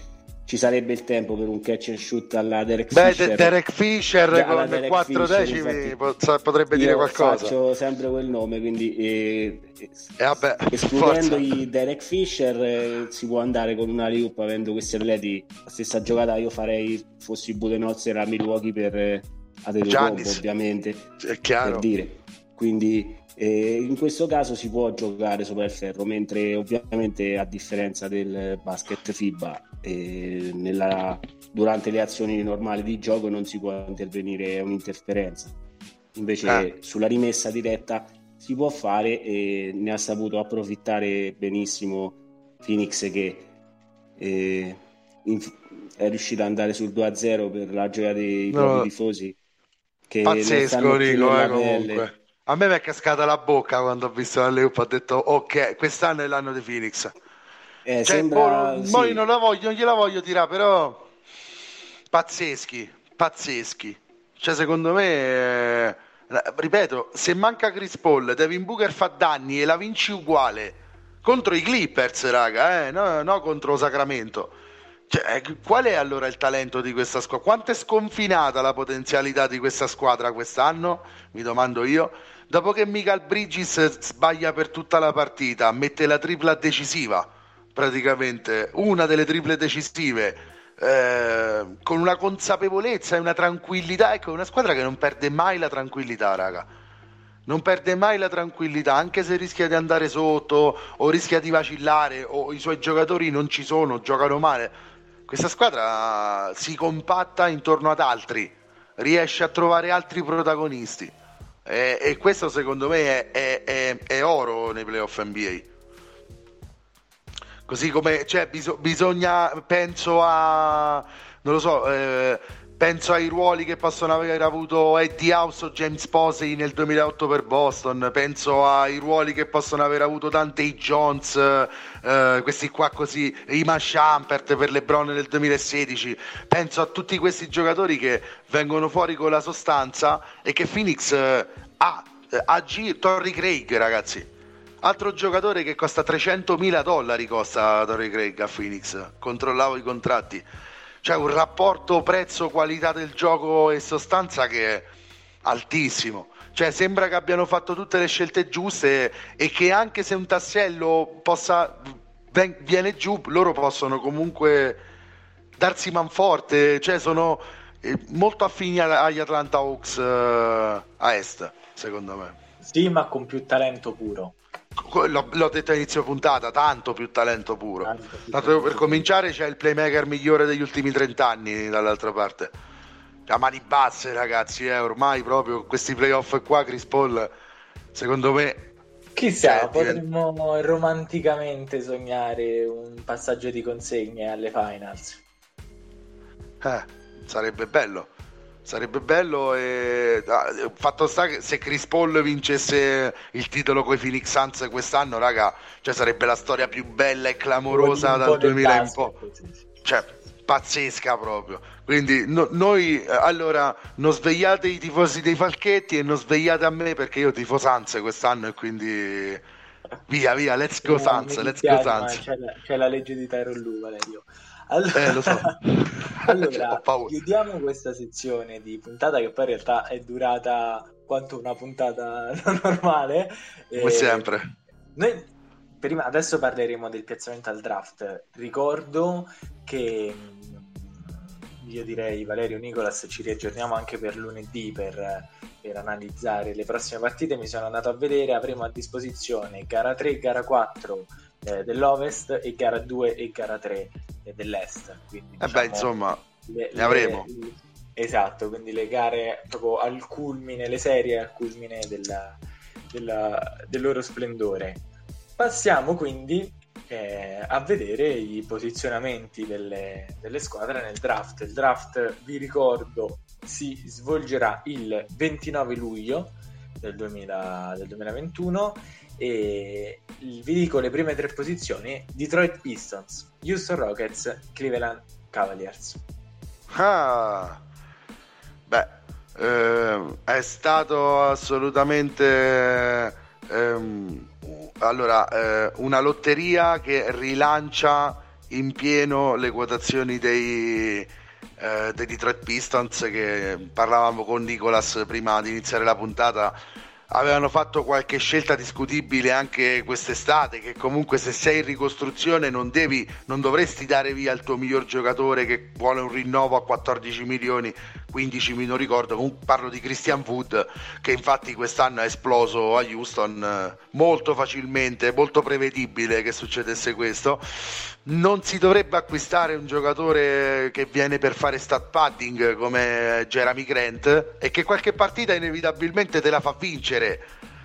ci sarebbe il tempo per un catch and shoot alla Derek Beh, Fisher. Derek Fisher con Derek 4 Fisher, decimi infatti, potrebbe dire qualcosa. Faccio sempre quel nome, quindi eh, eh, vabbè, escludendo i Derek Fisher eh, si può andare con una loop avendo questi atleti. La stessa giocata io farei fossi Budenholzer a Milwaukee per eh, Adetokounmpo, ovviamente. È chiaro. Per dire. Quindi eh, in questo caso si può giocare sopra il ferro, mentre ovviamente a differenza del basket FIBA eh, nella, durante le azioni normali di gioco non si può intervenire un'interferenza. Invece ah. sulla rimessa diretta si può fare e ne ha saputo approfittare benissimo Phoenix che eh, in, è riuscito ad andare sul 2-0 per la gioia dei no. propri tifosi. Che Pazzesco Rico, eh, comunque. A me mi è cascata la bocca quando ho visto la Leup, ho detto ok, quest'anno è l'anno di Phoenix. Eh, cioè, sembra... boh, sì. non la voglio, non gliela voglio tirare, però pazzeschi, pazzeschi. Cioè, secondo me, eh, ripeto, se manca Chris Paul, Devin Booker fa danni e la vinci uguale contro i Clippers, raga, eh, no, no contro Sacramento. Cioè, eh, qual è allora il talento di questa squadra? Quanto è sconfinata la potenzialità di questa squadra quest'anno? Mi domando io. Dopo che Michael Bridges sbaglia per tutta la partita, mette la tripla decisiva, praticamente, una delle triple decisive, eh, con una consapevolezza e una tranquillità. Ecco, una squadra che non perde mai la tranquillità, raga. Non perde mai la tranquillità, anche se rischia di andare sotto o rischia di vacillare o i suoi giocatori non ci sono, giocano male. Questa squadra si compatta intorno ad altri, riesce a trovare altri protagonisti e, e questo secondo me è, è, è, è, oro nei playoff NBA. Così come cioè, bis- bisogna, penso a, non lo so, eh, penso ai ruoli che possono aver avuto Eddie House o James Posey nel 2008 per Boston, penso ai ruoli che possono aver avuto Dante Jones, eh, questi qua così, Ima Shampert per LeBron nel 2016, penso a tutti questi giocatori che vengono fuori con la sostanza e che Phoenix eh, ha, eh, a G- Craig ragazzi. Altro giocatore che costa 300.000 dollari costa Torrey Craig a Phoenix, controllavo i contratti c'è un rapporto prezzo-qualità del gioco e sostanza che è altissimo. Cioè, sembra che abbiano fatto tutte le scelte giuste e che anche se un tassello possa, viene giù, loro possono comunque darsi manforte. Cioè, sono eh, molto affini agli Atlanta Hawks uh, a est, secondo me. Sì, ma con più talento puro. L'ho, l'ho, detto all'inizio puntata, tanto più talento puro. Tanto, più tanto per cominciare c'è il playmaker migliore degli ultimi 30 anni dall'altra parte. A mani basse ragazzi, eh, ormai proprio questi playoff qua, Chris Paul, secondo me... Chissà, cioè, potremmo diventa... romanticamente sognare un passaggio di consegne alle finals. Eh, sarebbe bello sarebbe bello e ah, fatto sta che se Chris Paul vincesse il titolo con i Phoenix Suns quest'anno raga cioè sarebbe la storia più bella e clamorosa dal 2000 in po' cioè pazzesca proprio. Quindi no, noi allora non svegliate i tifosi dei Falchetti e non svegliate a me perché io tifo Suns quest'anno e quindi via via let's go Suns let's go Suns c'è, c'è la legge di Tyrone Lu Valerio allora, eh, lo so. allora chiudiamo questa sezione di puntata che poi in realtà è durata quanto una puntata normale. Come e... sempre. Noi prima, adesso parleremo del piazzamento al draft. Ricordo che mm, io direi Valerio Nicolas ci riaggiorniamo anche per lunedì per, per, analizzare le prossime partite mi sono andato a vedere avremo a disposizione gara 3 gara 4 eh, dell'Ovest e gara 2 e gara 3 eh, dell'Est. Quindi, diciamo, eh beh, diciamo, insomma, le, ne avremo. Le, esatto, quindi le gare proprio al culmine, le serie al culmine della, della, del loro splendore. Passiamo quindi eh, a vedere i posizionamenti delle, delle, squadre nel draft. Il draft, vi ricordo, si svolgerà il 29 luglio del, 2000, del 2021 e vi dico le prime tre posizioni Detroit Pistons, Houston Rockets, Cleveland Cavaliers. Ah beh eh, è stato assolutamente ehm, allora eh, una lotteria che rilancia in pieno le quotazioni dei, eh, dei Detroit Pistons che parlavamo con Nicolas prima di iniziare la puntata avevano fatto qualche scelta discutibile anche quest'estate che comunque se sei in ricostruzione non, devi, non dovresti dare via il tuo miglior giocatore che vuole un rinnovo a 14 milioni 15 mi non ricordo comunque parlo di Christian Wood che infatti quest'anno è esploso a Houston eh, molto facilmente molto prevedibile che succedesse questo non si dovrebbe acquistare un giocatore che viene per fare stat padding come Jeremy Grant e che qualche partita inevitabilmente te la fa vincere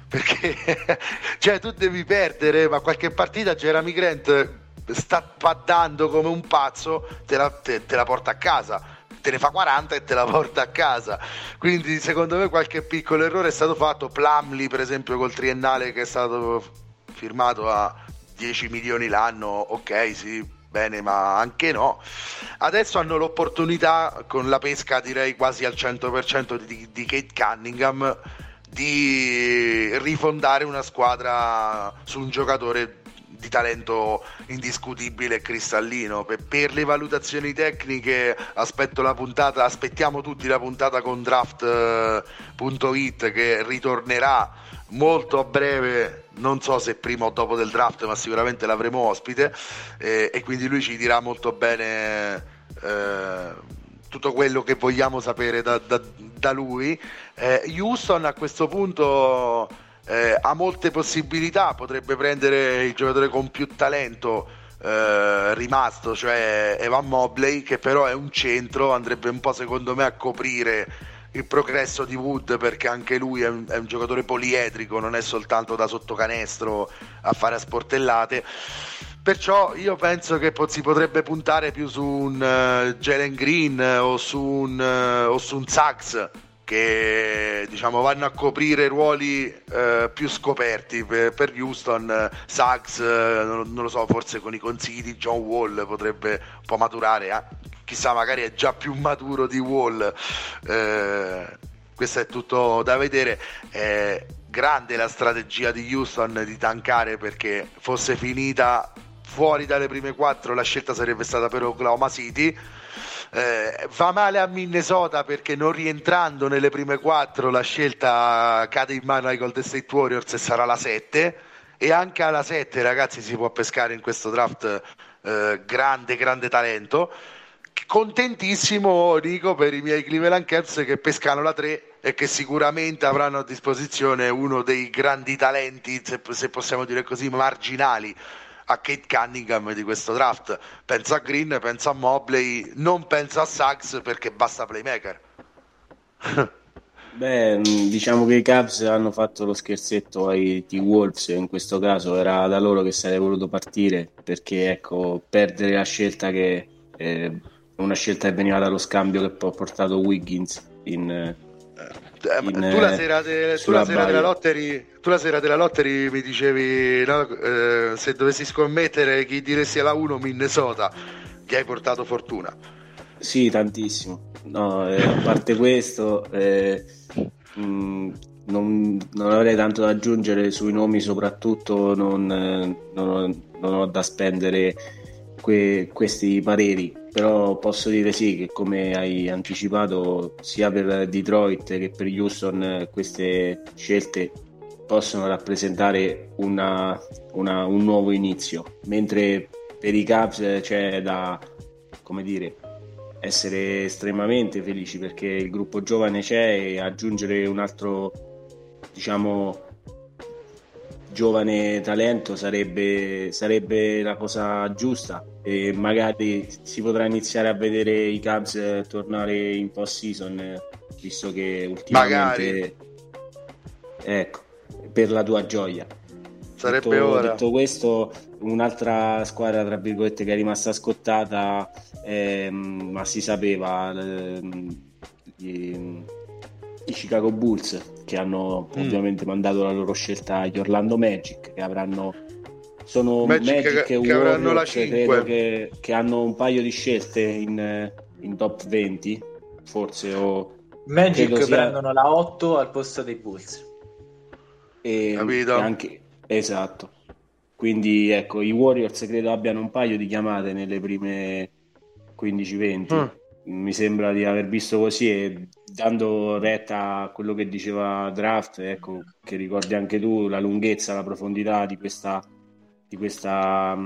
perché cioè tu devi perdere ma qualche partita Jeremy Grant sta paddando come un pazzo te la, te, te la porta a casa te ne fa 40 e te la porta a casa. Quindi secondo me qualche piccolo errore è stato fatto. Plumley, per esempio, col triennale che è stato firmato a 10 milioni l'anno, ok, sì, bene, ma anche no. Adesso hanno l'opportunità, con la pesca direi quasi al 100% di, di Kate Cunningham, di rifondare una squadra su un giocatore di talento indiscutibile e cristallino. Per, per, le valutazioni tecniche aspetto la puntata, aspettiamo tutti la puntata con draft.it che ritornerà molto a breve, non so se prima o dopo del draft, ma sicuramente l'avremo ospite eh, e quindi lui ci dirà molto bene eh, tutto quello che vogliamo sapere da, da, da lui. Eh, Houston a questo punto eh, ha molte possibilità, potrebbe prendere il giocatore con più talento. Eh, rimasto, cioè Evan Mobley, che però è un centro, andrebbe un po' secondo me a coprire il progresso di Wood perché anche lui è un, è un, giocatore poliedrico, non è soltanto da sottocanestro a fare a sportellate. Perciò io penso che si potrebbe puntare più su un uh, Jalen Green o su un, uh, o su un Sachs che diciamo, vanno a coprire ruoli uh, più scoperti per, per Houston. Sachs, non, non, lo so, forse con i consigli di John Wall potrebbe un po' maturare. Eh? chissà magari è già più maturo di Wall eh, questo è tutto da vedere grande la strategia di Houston di tankare perché fosse finita fuori dalle prime quattro la scelta sarebbe stata per Oklahoma City eh, va male a Minnesota perché non rientrando nelle prime quattro la scelta cade in mano ai Golden State Warriors e sarà la 7 e anche alla 7 ragazzi si può pescare in questo draft eh, grande grande talento. Contentissimo dico per i miei Cleveland Cavs che pescano la 3 e che sicuramente avranno a disposizione uno dei grandi talenti se possiamo dire così marginali a Kate Cunningham di questo draft. Penso a Green, penso a Mobley non penso a Sachs perché basta playmaker. Beh, diciamo che i Cavs hanno fatto lo scherzetto ai T-Wolves, in questo caso era da loro che sarei voluto partire, perché ecco, perdere la scelta che eh, una scelta che veniva dallo scambio che poi ha portato Wiggins in, eh, in, tu, la sera, de, tu, la sera della lottery, tu la sera della lottery mi dicevi no, eh, se dovessi scommettere chi diresti alla 1 Minnesota ti hai portato fortuna. Sì tantissimo. No, eh, a parte questo eh, mh, mm, non, non, avrei tanto da aggiungere sui nomi soprattutto non, eh, non, ho, non ho da spendere que, questi pareri, però posso dire sì che come hai anticipato sia per Detroit che per Houston queste scelte possono rappresentare una, una, un nuovo inizio, mentre per i Cavs c'è da dire, essere estremamente felici perché il gruppo giovane c'è e aggiungere un altro diciamo giovane talento sarebbe, sarebbe la cosa giusta e magari si potrà iniziare a vedere i Cubs tornare in post season visto che ultimamente magari. ecco per la tua gioia sarebbe detto, ora detto questo un'altra squadra tra virgolette che è rimasta scottata ehm, ma si sapeva ehm, gli, i Chicago Bulls che hanno mm. ovviamente mandato la loro scelta agli Orlando Magic che avranno sono Magic, Magic che, e che avranno la 5 credo che, che, hanno un paio di scelte in, in top 20 forse o Magic sia... prendono la 8 al posto dei Bulls. E, Capito? E anche, esatto. Quindi ecco i Warriors credo abbiano un paio di chiamate nelle prime 15-20 mm. Mi sembra di aver visto così e dando retta a quello che diceva Draft, ecco, che ricordi anche tu la lunghezza, la profondità di questa, di questa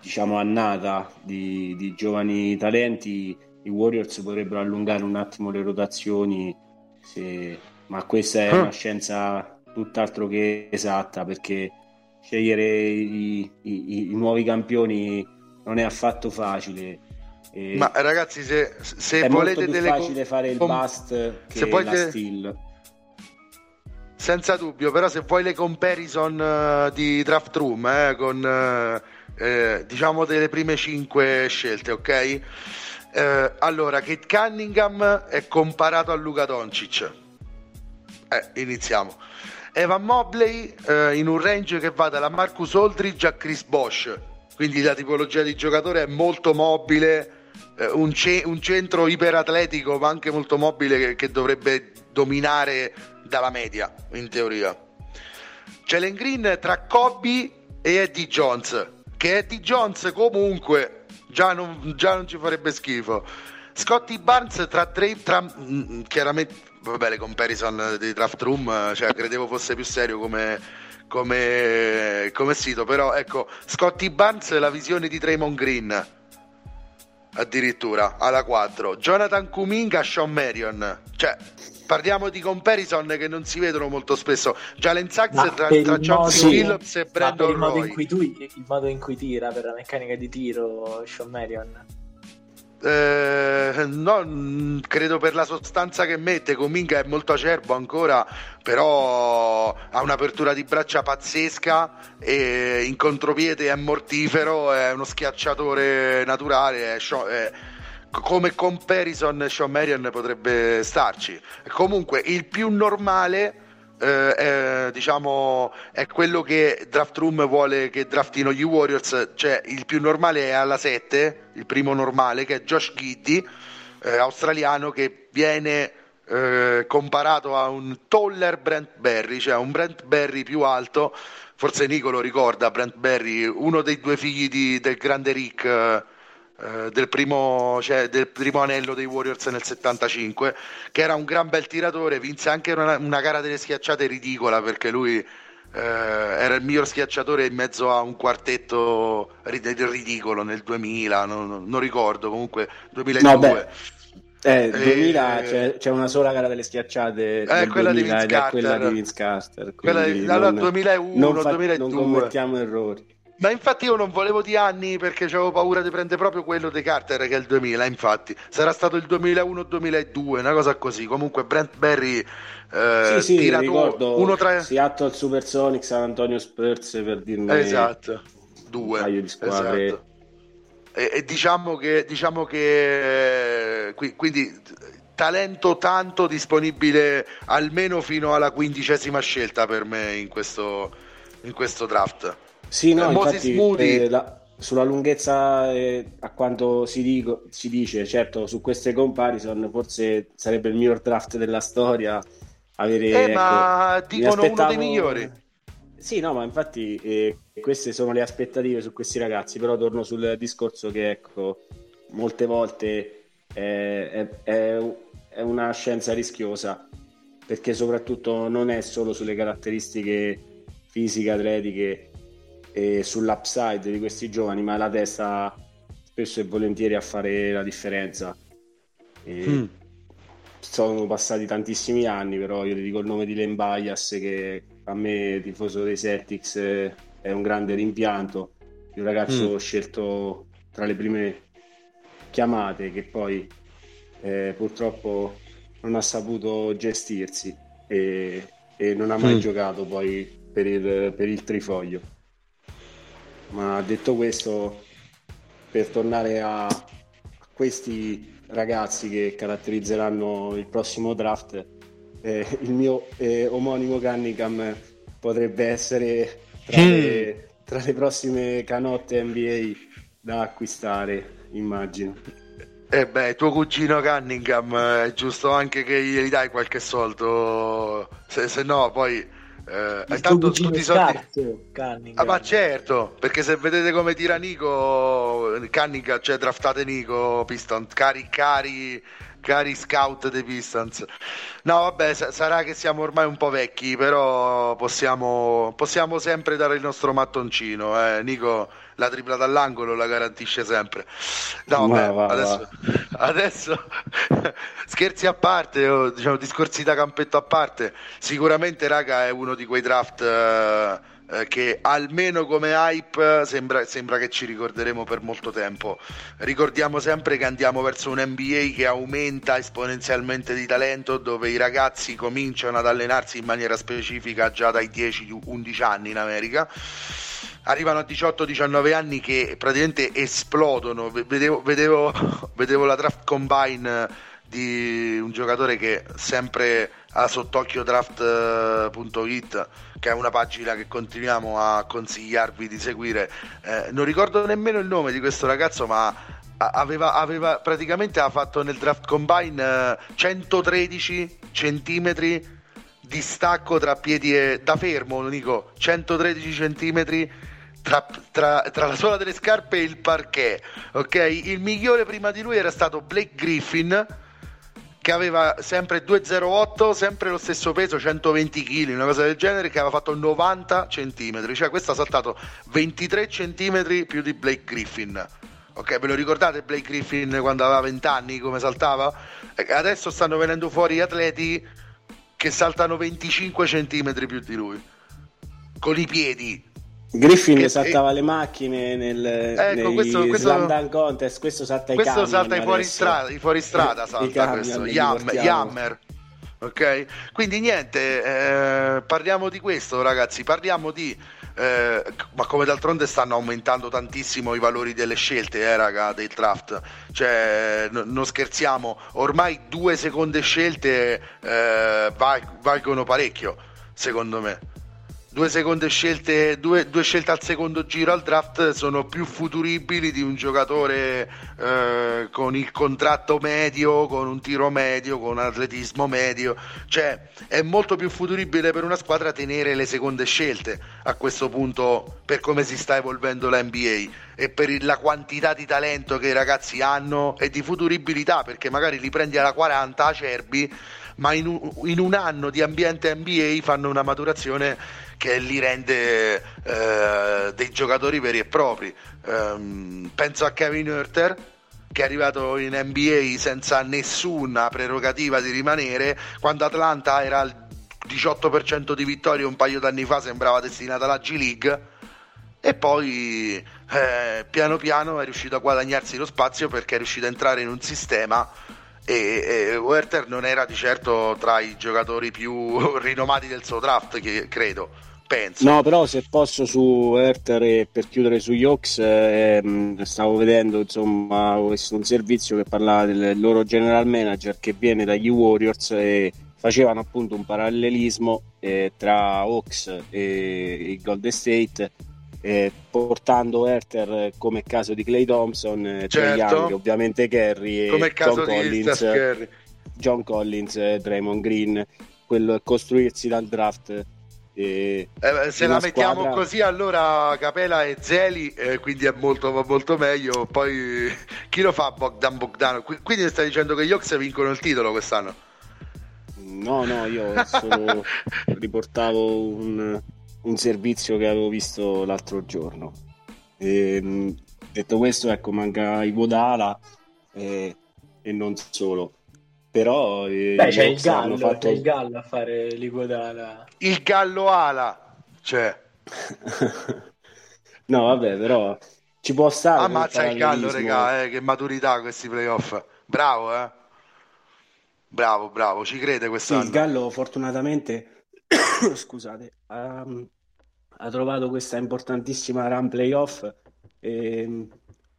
diciamo annata di, di, giovani talenti, i Warriors potrebbero allungare un attimo le rotazioni, se... ma questa è una scienza tutt'altro che esatta perché scegliere i, i, i nuovi campioni non è affatto facile. E Ma ragazzi, se, se è volete delle facile fare il bust che se poi la te... Senza dubbio, però se vuoi le comparison uh, di Draft Room eh, con uh, eh, diciamo delle prime 5 scelte, ok? Uh, allora, Kate Cunningham è comparato a Luca Doncic. Eh, iniziamo. Evan Mobley in un range che va dalla Marcus Aldridge a Chris Bosch, quindi la tipologia di giocatore è molto mobile, eh, un, ce- un, centro iperatletico ma anche molto mobile che, che, dovrebbe dominare dalla media in teoria. Jalen Green tra Kobe e Eddie Jones che Eddie Jones comunque già non, già non ci farebbe schifo. Scotty Barnes tra, tre, tra mh, mm, chiaramente vabbè le comparison di draft room cioè credevo fosse più serio come, come, come sito però ecco Scotty Barnes la visione di Draymond Green addirittura alla 4 Jonathan Kuminga Sean Marion. Cioè parliamo di comparison che non si vedono molto spesso Jalen Sachs tra, tra John Phillips e Brandon il modo, in cui tu, il modo in cui tira per la meccanica di tiro Sean Marion eh, no, credo per la sostanza che mette. Cominga è molto acerbo ancora, però ha un'apertura di braccia pazzesca e in contropiede è mortifero, è uno schiacciatore naturale. È, è, come comparison Sean Marion potrebbe starci. Comunque il più normale eh, è, diciamo, è quello che Draft Room vuole che draftino gli Warriors, cioè il più normale è alla 7, il primo normale, che è Josh Giddy, eh, australiano, che viene eh, comparato a un taller Brent Berry, cioè un Brent Berry più alto, forse Nico lo ricorda, Brent Berry, uno dei due figli di, del grande Rick eh, eh, del, primo, cioè, del, primo, anello dei Warriors nel 75, che era un gran bel tiratore, vinse anche una, una gara delle schiacciate ridicola perché lui eh, era il miglior schiacciatore in mezzo a un quartetto ridicolo nel 2000, non, non ricordo, comunque 2002. No, eh, 2000 e... c'è, c'è, una sola gara delle schiacciate eh, quella, 2000, di Vince Carter. quella di Vince Carter. Quella di, allora, 2001, non, fa, 2002. non commettiamo errori. Ma infatti io non volevo di anni perché avevo paura di prendere proprio quello di Carter che è il 2000, infatti. Sarà stato il 2001-2002, una cosa così. Comunque Brent Berry eh, sì, sì, ricordo uno tra... Seattle Supersonics, San Antonio Spurs per dirne esatto. due un paio di squadre. Esatto. E, e, diciamo che, diciamo che eh, quindi talento tanto disponibile almeno fino alla quindicesima scelta per me in questo, in questo draft. Sì, no, infatti, eh, la, sulla lunghezza eh, a quanto si, dico, si, dice, certo, su queste comparison forse sarebbe il miglior draft della storia. Avere, eh, ecco, ma dicono aspettavo... uno dei migliori. Sì, no, ma infatti eh, queste sono le aspettative su questi ragazzi, però torno sul discorso che ecco, molte volte è, è, è una scienza rischiosa, perché soprattutto non è solo sulle caratteristiche fisiche, atletiche e sull'upside di questi giovani, ma la testa spesso e volentieri a fare la differenza. Mm. sono passati tantissimi anni, però io ti dico il nome di Len Bias che a me, tifoso dei Celtics, è un grande rimpianto. Il ragazzo mm. scelto tra le prime chiamate che poi eh, purtroppo non ha saputo gestirsi e, e non ha mai mm. giocato poi per il, per il trifoglio. Ma detto questo, per tornare a, a questi ragazzi che caratterizzeranno il prossimo draft, eh, il mio eh, omonimo Cunningham potrebbe essere tra, le, tra le prossime canotte NBA da acquistare, immagino. Eh beh, tuo cugino Cunningham eh, è giusto anche che gli dai qualche soldo, se, se no poi... Eh, tanto tutti i soldi... Ah, ma certo, perché se vedete come tira Nico, Cunningham, cioè draftate Nico, Piston, cari, cari, cari scout dei Pistons. No, vabbè, sarà che siamo ormai un po' vecchi, però possiamo, possiamo sempre dare il nostro mattoncino. Eh. Nico la tripla dall'angolo la garantisce sempre. No, vabbè, va, adesso, va. adesso scherzi a parte, o, diciamo discorsi da campetto a parte, sicuramente raga è uno di quei draft eh, eh, che almeno come hype sembra, sembra, che ci ricorderemo per molto tempo. Ricordiamo sempre che andiamo verso un NBA che aumenta esponenzialmente di talento, dove i ragazzi cominciano ad allenarsi in maniera specifica già dai 10-11 anni in America arrivano a 18-19 anni che praticamente esplodono. Vedevo, vedevo, vedevo, la draft combine di un giocatore che sempre ha sott'occhio draft.it che è una pagina che continuiamo a consigliarvi di seguire eh, non ricordo nemmeno il nome di questo ragazzo ma aveva, aveva praticamente ha fatto nel draft combine eh, 113 centimetri di stacco tra piedi e da fermo dico 113 centimetri tra, tra, tra, la suola delle scarpe e il parquet. Ok, il migliore prima di lui era stato Blake Griffin che aveva sempre 2,08, sempre lo stesso peso, 120 kg, una cosa del genere, che aveva fatto 90 cm, cioè questo ha saltato 23 cm più di Blake Griffin. Ok, ve lo ricordate Blake Griffin quando aveva 20 anni come saltava? Adesso stanno venendo fuori atleti che saltano 25 cm più di lui con i piedi Griffin che, saltava e... le macchine nel ecco, questo, questo, contest, questo salta i questo camion salta i fuoristrada, i fuoristrada salta questo, Yammer, ok? Quindi niente, eh, parliamo di questo ragazzi, parliamo di eh, ma come d'altronde stanno aumentando tantissimo i valori delle scelte, eh, raga, del draft. Cioè, n- non scherziamo, ormai due seconde scelte eh, val- valgono parecchio, secondo me due seconde scelte, due, due, scelte al secondo giro al draft sono più futuribili di un giocatore eh, con il contratto medio, con un tiro medio, con un atletismo medio. Cioè, è molto più futuribile per una squadra tenere le seconde scelte a questo punto per come si sta evolvendo la NBA e per la quantità di talento che i ragazzi hanno e di futuribilità, perché magari li prendi alla 40 acerbi ma in un, in un anno di ambiente NBA fanno una maturazione che li rende eh, dei giocatori veri e propri. Um, penso a Kevin Hurter che è arrivato in NBA senza nessuna prerogativa di rimanere, quando Atlanta era al 18% di vittorie un paio d'anni fa sembrava destinata alla G League e poi eh, piano piano è riuscito a guadagnarsi lo spazio perché è riuscito a entrare in un sistema e, e Werther non era di certo tra i giocatori più rinomati del suo draft, che, credo. Penso. No, però se posso su Werther e per chiudere sugli Hawks, eh, stavo vedendo insomma questo un servizio che parlava del loro general manager che viene dagli Warriors e facevano appunto un parallelismo eh, tra Hawks e il Golden State eh, portando Herter come caso di Clay Thompson, eh, certo. Young, ovviamente Kerry e John Collins, John Collins e Draymond Green, quello costruirsi dal draft. Eh, se la mettiamo squadra... così allora Capela e Zeli eh, quindi è molto, molto meglio poi chi lo fa Bogdan Bogdano quindi stai dicendo che gli Ox vincono il titolo quest'anno no no io solo riportavo un, un servizio che avevo visto l'altro giorno. E, ehm, detto questo, ecco, manca Ivodala e, e non solo. Però eh, Beh, c'è il gallo, fatto... c'è il gallo a fare l'Iguodala. Il gallo ala, cioè. no, vabbè, però ci può stare. Ammazza il gallo, regà, eh, che maturità questi playoff. Bravo, eh. Bravo, bravo, ci crede quest'anno. Sì, il gallo fortunatamente, scusate, ha, ha, trovato questa importantissima run playoff e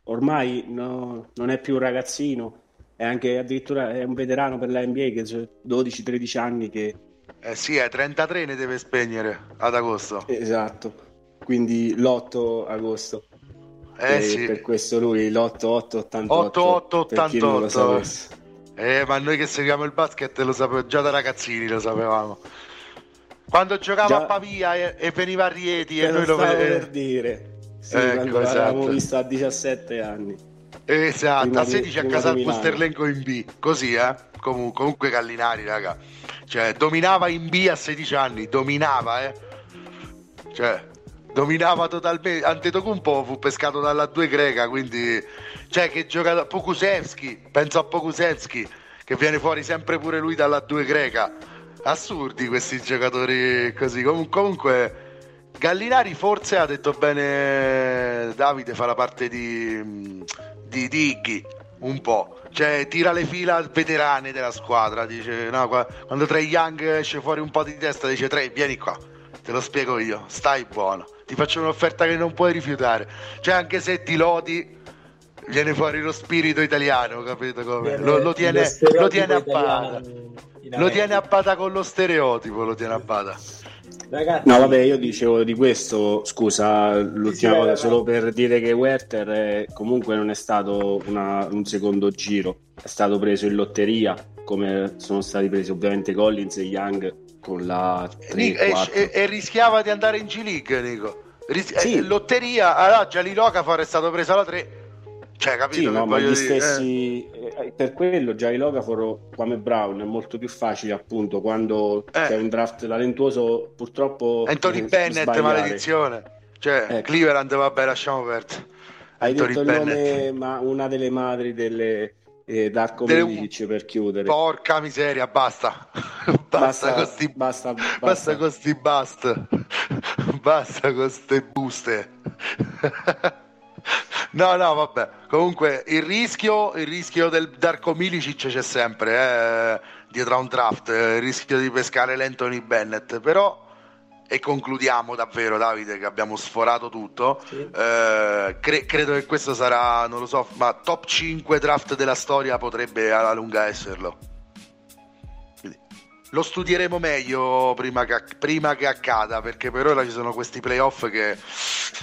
ormai no, non è più un ragazzino, è anche addirittura è un veterano per la NBA che ha 12-13 anni che... Eh sì, è 33 ne deve spegnere ad agosto. Esatto, quindi l'8 agosto. Eh sì. Per questo lui l'8-8-88. 8-8-88. Eh, ma noi che seguiamo il basket lo sapevamo già da ragazzini, lo sapevamo. Quando giocava già... a Pavia e, e veniva a Rieti e noi lo vedevamo. per dire. Sì, ecco, quando esatto. l'avevamo visto a 17 anni. Esatto, a 16 di, a casa al Pusterlenco in B, così eh. Comun- comunque Gallinari, raga. Cioè, dominava in B a 16 anni, dominava, eh. Cioè, dominava totalmente. Antetokounmpo fu pescato dalla 2 greca, quindi cioè che gioca Pokusevski, penso a Pokusevski che viene fuori sempre pure lui dalla 2 greca. Assurdi questi giocatori così. Com- comunque Gallinari forse ha detto bene Davide fa la parte di di Diggy un po'. Cioè, tira le fila veterane della squadra. Dice: no, quando Trey Young esce fuori un po' di testa, dice: Trey, vieni qua, te lo spiego io, stai buono ti faccio un'offerta che non puoi rifiutare. Cioè, anche se ti lodi, viene fuori lo spirito italiano, capito come? Lo, lo, tiene, lo tiene a bada. Lo tiene a bada con lo stereotipo, lo tiene a bada. Ragazzi, no, vabbè, io dicevo di questo, scusa, l'ultima cosa, solo per dire che Werther è, comunque non è stato una, un secondo giro, è stato preso in lotteria, come sono stati presi ovviamente Collins e Young con la 3, Nico, e, e, rischiava di andare in G League Nico. Ris- sì. eh, lotteria allora Gianni Locafor è stato preso alla 3 cioè capito sì, no, ma gli dire, stessi eh. eh. per quello Gianni Locafor come Brown è molto più facile appunto quando eh. c'è un draft talentuoso purtroppo Anthony eh, Bennett sbagliare. maledizione cioè ecco. Cleveland vabbè lasciamo perdere hai Anthony detto nome ma una delle madri delle eh, Darko Dele... Milicic per chiudere. Porca miseria, basta. basta, basta con sti basta, basta. basta con sti bast. basta con ste buste. no, no, vabbè. Comunque il rischio, il rischio del Darko Milicic c'è sempre, eh, dietro a un draft, eh, il rischio di pescare l'Anthony Bennett, però e concludiamo davvero Davide che abbiamo sforato tutto sì. eh, cre- credo che questo sarà non lo so ma top 5 draft della storia potrebbe alla lunga esserlo lo studieremo meglio prima che, prima che, accada perché per ora ci sono questi playoff che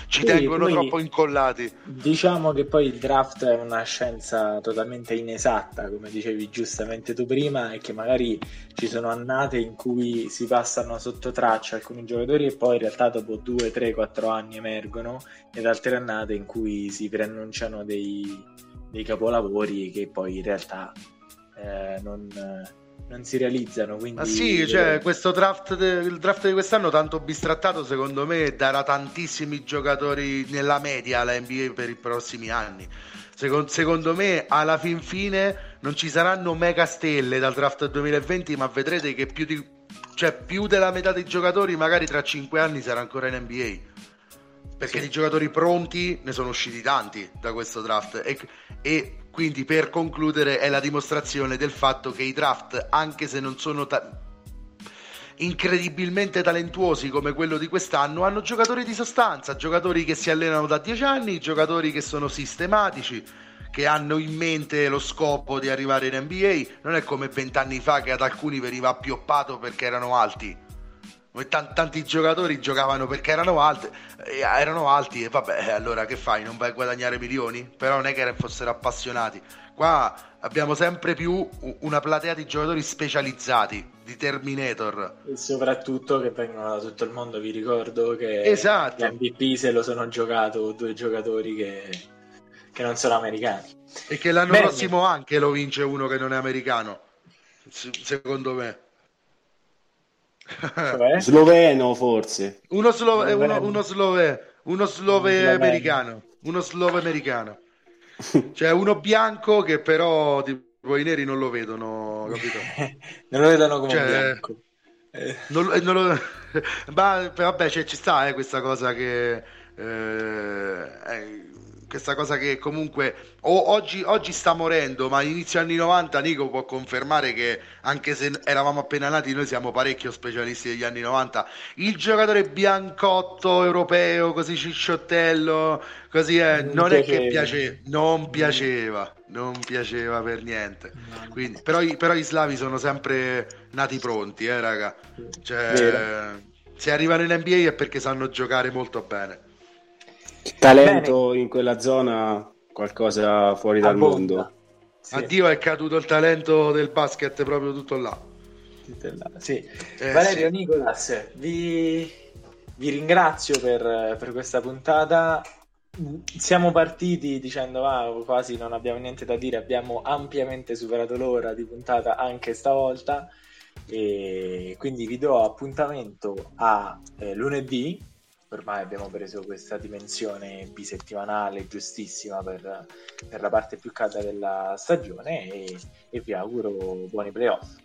ci sì, tengono troppo incollati. diciamo che poi il draft è una scienza totalmente inesatta come dicevi giustamente tu prima e che magari ci sono annate in cui si passano sotto traccia alcuni giocatori e poi in realtà dopo 2, 3, 4 anni emergono ed altre annate in cui si preannunciano dei, dei capolavori che poi in realtà eh, non non si realizzano. Quindi... Ma sì, cioè, questo draft, de- il draft di quest'anno tanto bistrattato, secondo me, darà tantissimi giocatori nella media alla NBA per i prossimi anni. Secondo, secondo me, alla fin fine, non ci saranno mega stelle dal draft 2020, ma vedrete che più, di, cioè, più della metà dei giocatori, magari tra 5 anni, sarà ancora in NBA perché sì. di giocatori pronti ne sono usciti tanti da questo draft e, e, quindi per concludere è la dimostrazione del fatto che i draft anche se non sono ta- incredibilmente talentuosi come quello di quest'anno hanno giocatori di sostanza giocatori che si allenano da 10 anni giocatori che sono sistematici che hanno in mente lo scopo di arrivare in NBA non è come vent'anni fa che ad alcuni veniva appioppato perché erano alti Tanti, tanti giocatori giocavano perché erano alti, erano alti e vabbè, allora che fai? Non vai a guadagnare milioni? Però non è che fossero appassionati. Qua abbiamo sempre più una platea di giocatori specializzati, di Terminator. E soprattutto che vengono da tutto il mondo, vi ricordo che esatto. l'MVP se lo sono giocato due giocatori che, che non sono americani. E che l'anno Bene. prossimo anche lo vince uno che non è americano, secondo me. Cioè? Sloveno forse. Uno, slo- eh, uno, uno, slove, uno slove americano. Uno slove americano. cioè uno bianco che però tipo, i neri non lo vedono, capito? non lo vedono come cioè, bianco. Eh. Non, non lo... Ma vabbè, cioè, ci sta eh, questa cosa che... Eh, questa cosa che comunque o, oggi, oggi, sta morendo, ma inizio anni 90 Nico può confermare che anche se eravamo appena nati, noi siamo parecchio specialisti degli anni 90. Il giocatore biancotto europeo, così cicciottello, così è, non, non è che piace, non piaceva, non piaceva per niente. Quindi, però, però, i slavi sono sempre nati pronti, eh, raga. Cioè, se arrivano in NBA è perché sanno giocare molto bene. Talento Bene. in quella zona, qualcosa fuori dal mondo. Sì. Addio è caduto il talento del basket proprio tutto là. Sì. Eh, Valerio sì. Nicolas, vi, vi ringrazio per, per, questa puntata. Siamo partiti dicendo ah, quasi non abbiamo niente da dire, abbiamo ampiamente superato l'ora di puntata anche stavolta e quindi vi do appuntamento a eh, lunedì ormai abbiamo preso questa dimensione bisettimanale giustissima per, per la parte più calda della stagione e, e vi auguro buoni playoff.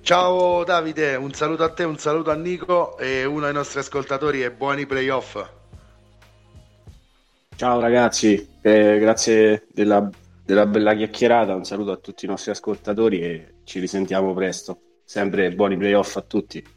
Ciao Davide, un saluto a te, un saluto a Nico e uno dei nostri ascoltatori e buoni playoff. Ciao ragazzi, eh, grazie della, della bella chiacchierata, un saluto a tutti i nostri ascoltatori e ci risentiamo presto. Sempre buoni playoff a tutti.